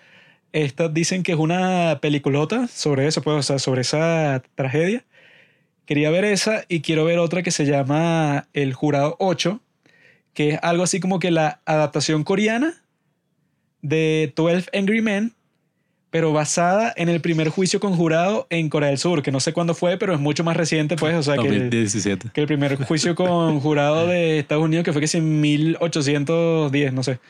Estas dicen que es una peliculota sobre eso, pues, o sea, sobre esa tragedia. Quería ver esa y quiero ver otra que se llama El Jurado 8, que es algo así como que la adaptación coreana de 12 Angry Men, pero basada en el primer juicio con jurado en Corea del Sur, que no sé cuándo fue, pero es mucho más reciente, pues, o sea, que...
2017.
Que el primer juicio con jurado de Estados Unidos, que fue que en 1810, no sé.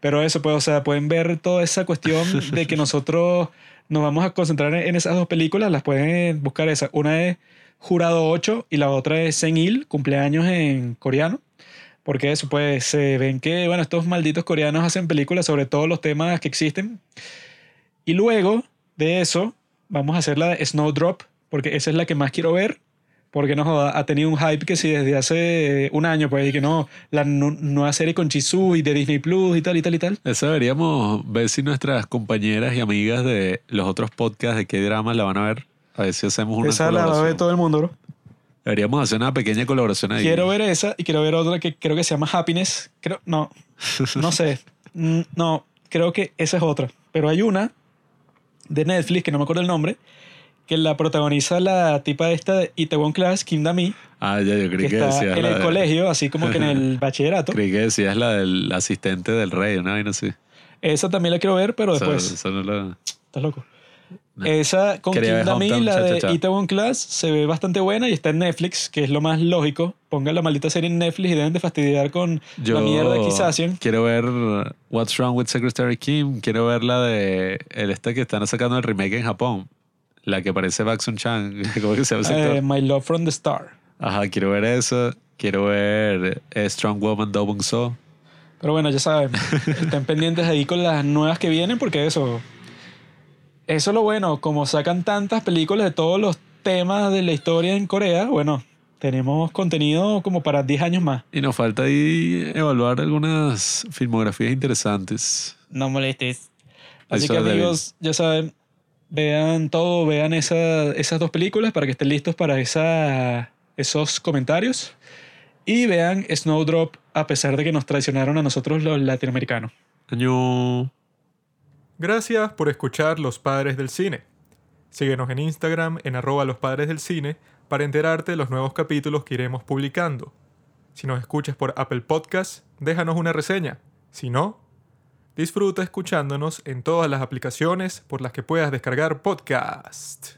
Pero eso, pues, o sea, pueden ver toda esa cuestión de que nosotros nos vamos a concentrar en esas dos películas, las pueden buscar esa. Una es Jurado 8 y la otra es Sen-il, cumpleaños en coreano. Porque eso, pues, se ven que, bueno, estos malditos coreanos hacen películas sobre todos los temas que existen. Y luego de eso, vamos a hacer la de Snowdrop, porque esa es la que más quiero ver. Porque no joda, ha tenido un hype que sí desde hace un año, pues, y que no, la nu- nueva serie con Chisu y de Disney Plus y tal y tal y tal.
Eso deberíamos ver si nuestras compañeras y amigas de los otros podcasts de qué dramas la van a ver. A ver si hacemos una
esa la va a ver todo el mundo, bro.
Deberíamos hacer una pequeña colaboración ahí.
Quiero ver esa y quiero ver otra que creo que se llama Happiness. Creo, no, no sé. No, creo que esa es otra. Pero hay una de Netflix, que no me acuerdo el nombre, que la protagoniza la tipa esta de Itaewon Class, Kim Da-mi,
Ah, ya, yo creí
que
que,
está
decías
en el
de-
colegio, así como que en el bachillerato.
Creí que decías la del asistente del rey, una vaina así.
Esa también la quiero ver, pero después.
eso no la-
Estás loco.
No.
Esa con
Quería
Kim Da-mi, la de. Itaewon Class, se ve bastante buena y está en Netflix, que es lo más lógico. Pongan la maldita serie en Netflix y deben de fastidiar con
Yo
la mierda de Kisasian.
quiero ver What's Wrong with Secretary Kim. Quiero ver la de el este que están sacando el remake en Japón. La que parece Baxun Chan. ¿Cómo que se llama?
Eh, My Love from the Star.
Ajá, quiero ver eso. Quiero ver eh, Strong Woman Do Bong So.
Pero bueno, ya saben, estén pendientes ahí con las nuevas que vienen porque eso... Eso es lo bueno, como sacan tantas películas de todos los temas de la historia en Corea, bueno, tenemos contenido como para 10 años más.
Y nos falta ahí evaluar algunas filmografías interesantes.
No molestes. Así
Eso
que amigos, ya saben, vean todo, vean esa- esas dos películas para que estén listos para esa, esos comentarios. Y vean Snowdrop a pesar de que nos traicionaron a nosotros los latinoamericanos.
Año.
Gracias por escuchar Los Padres del Cine. Síguenos en Instagram en arroba los padres del cine para enterarte de los nuevos capítulos que iremos publicando. Si nos escuchas por Apple Podcast, déjanos una reseña. Si no, disfruta escuchándonos en todas las aplicaciones por las que puedas descargar podcast.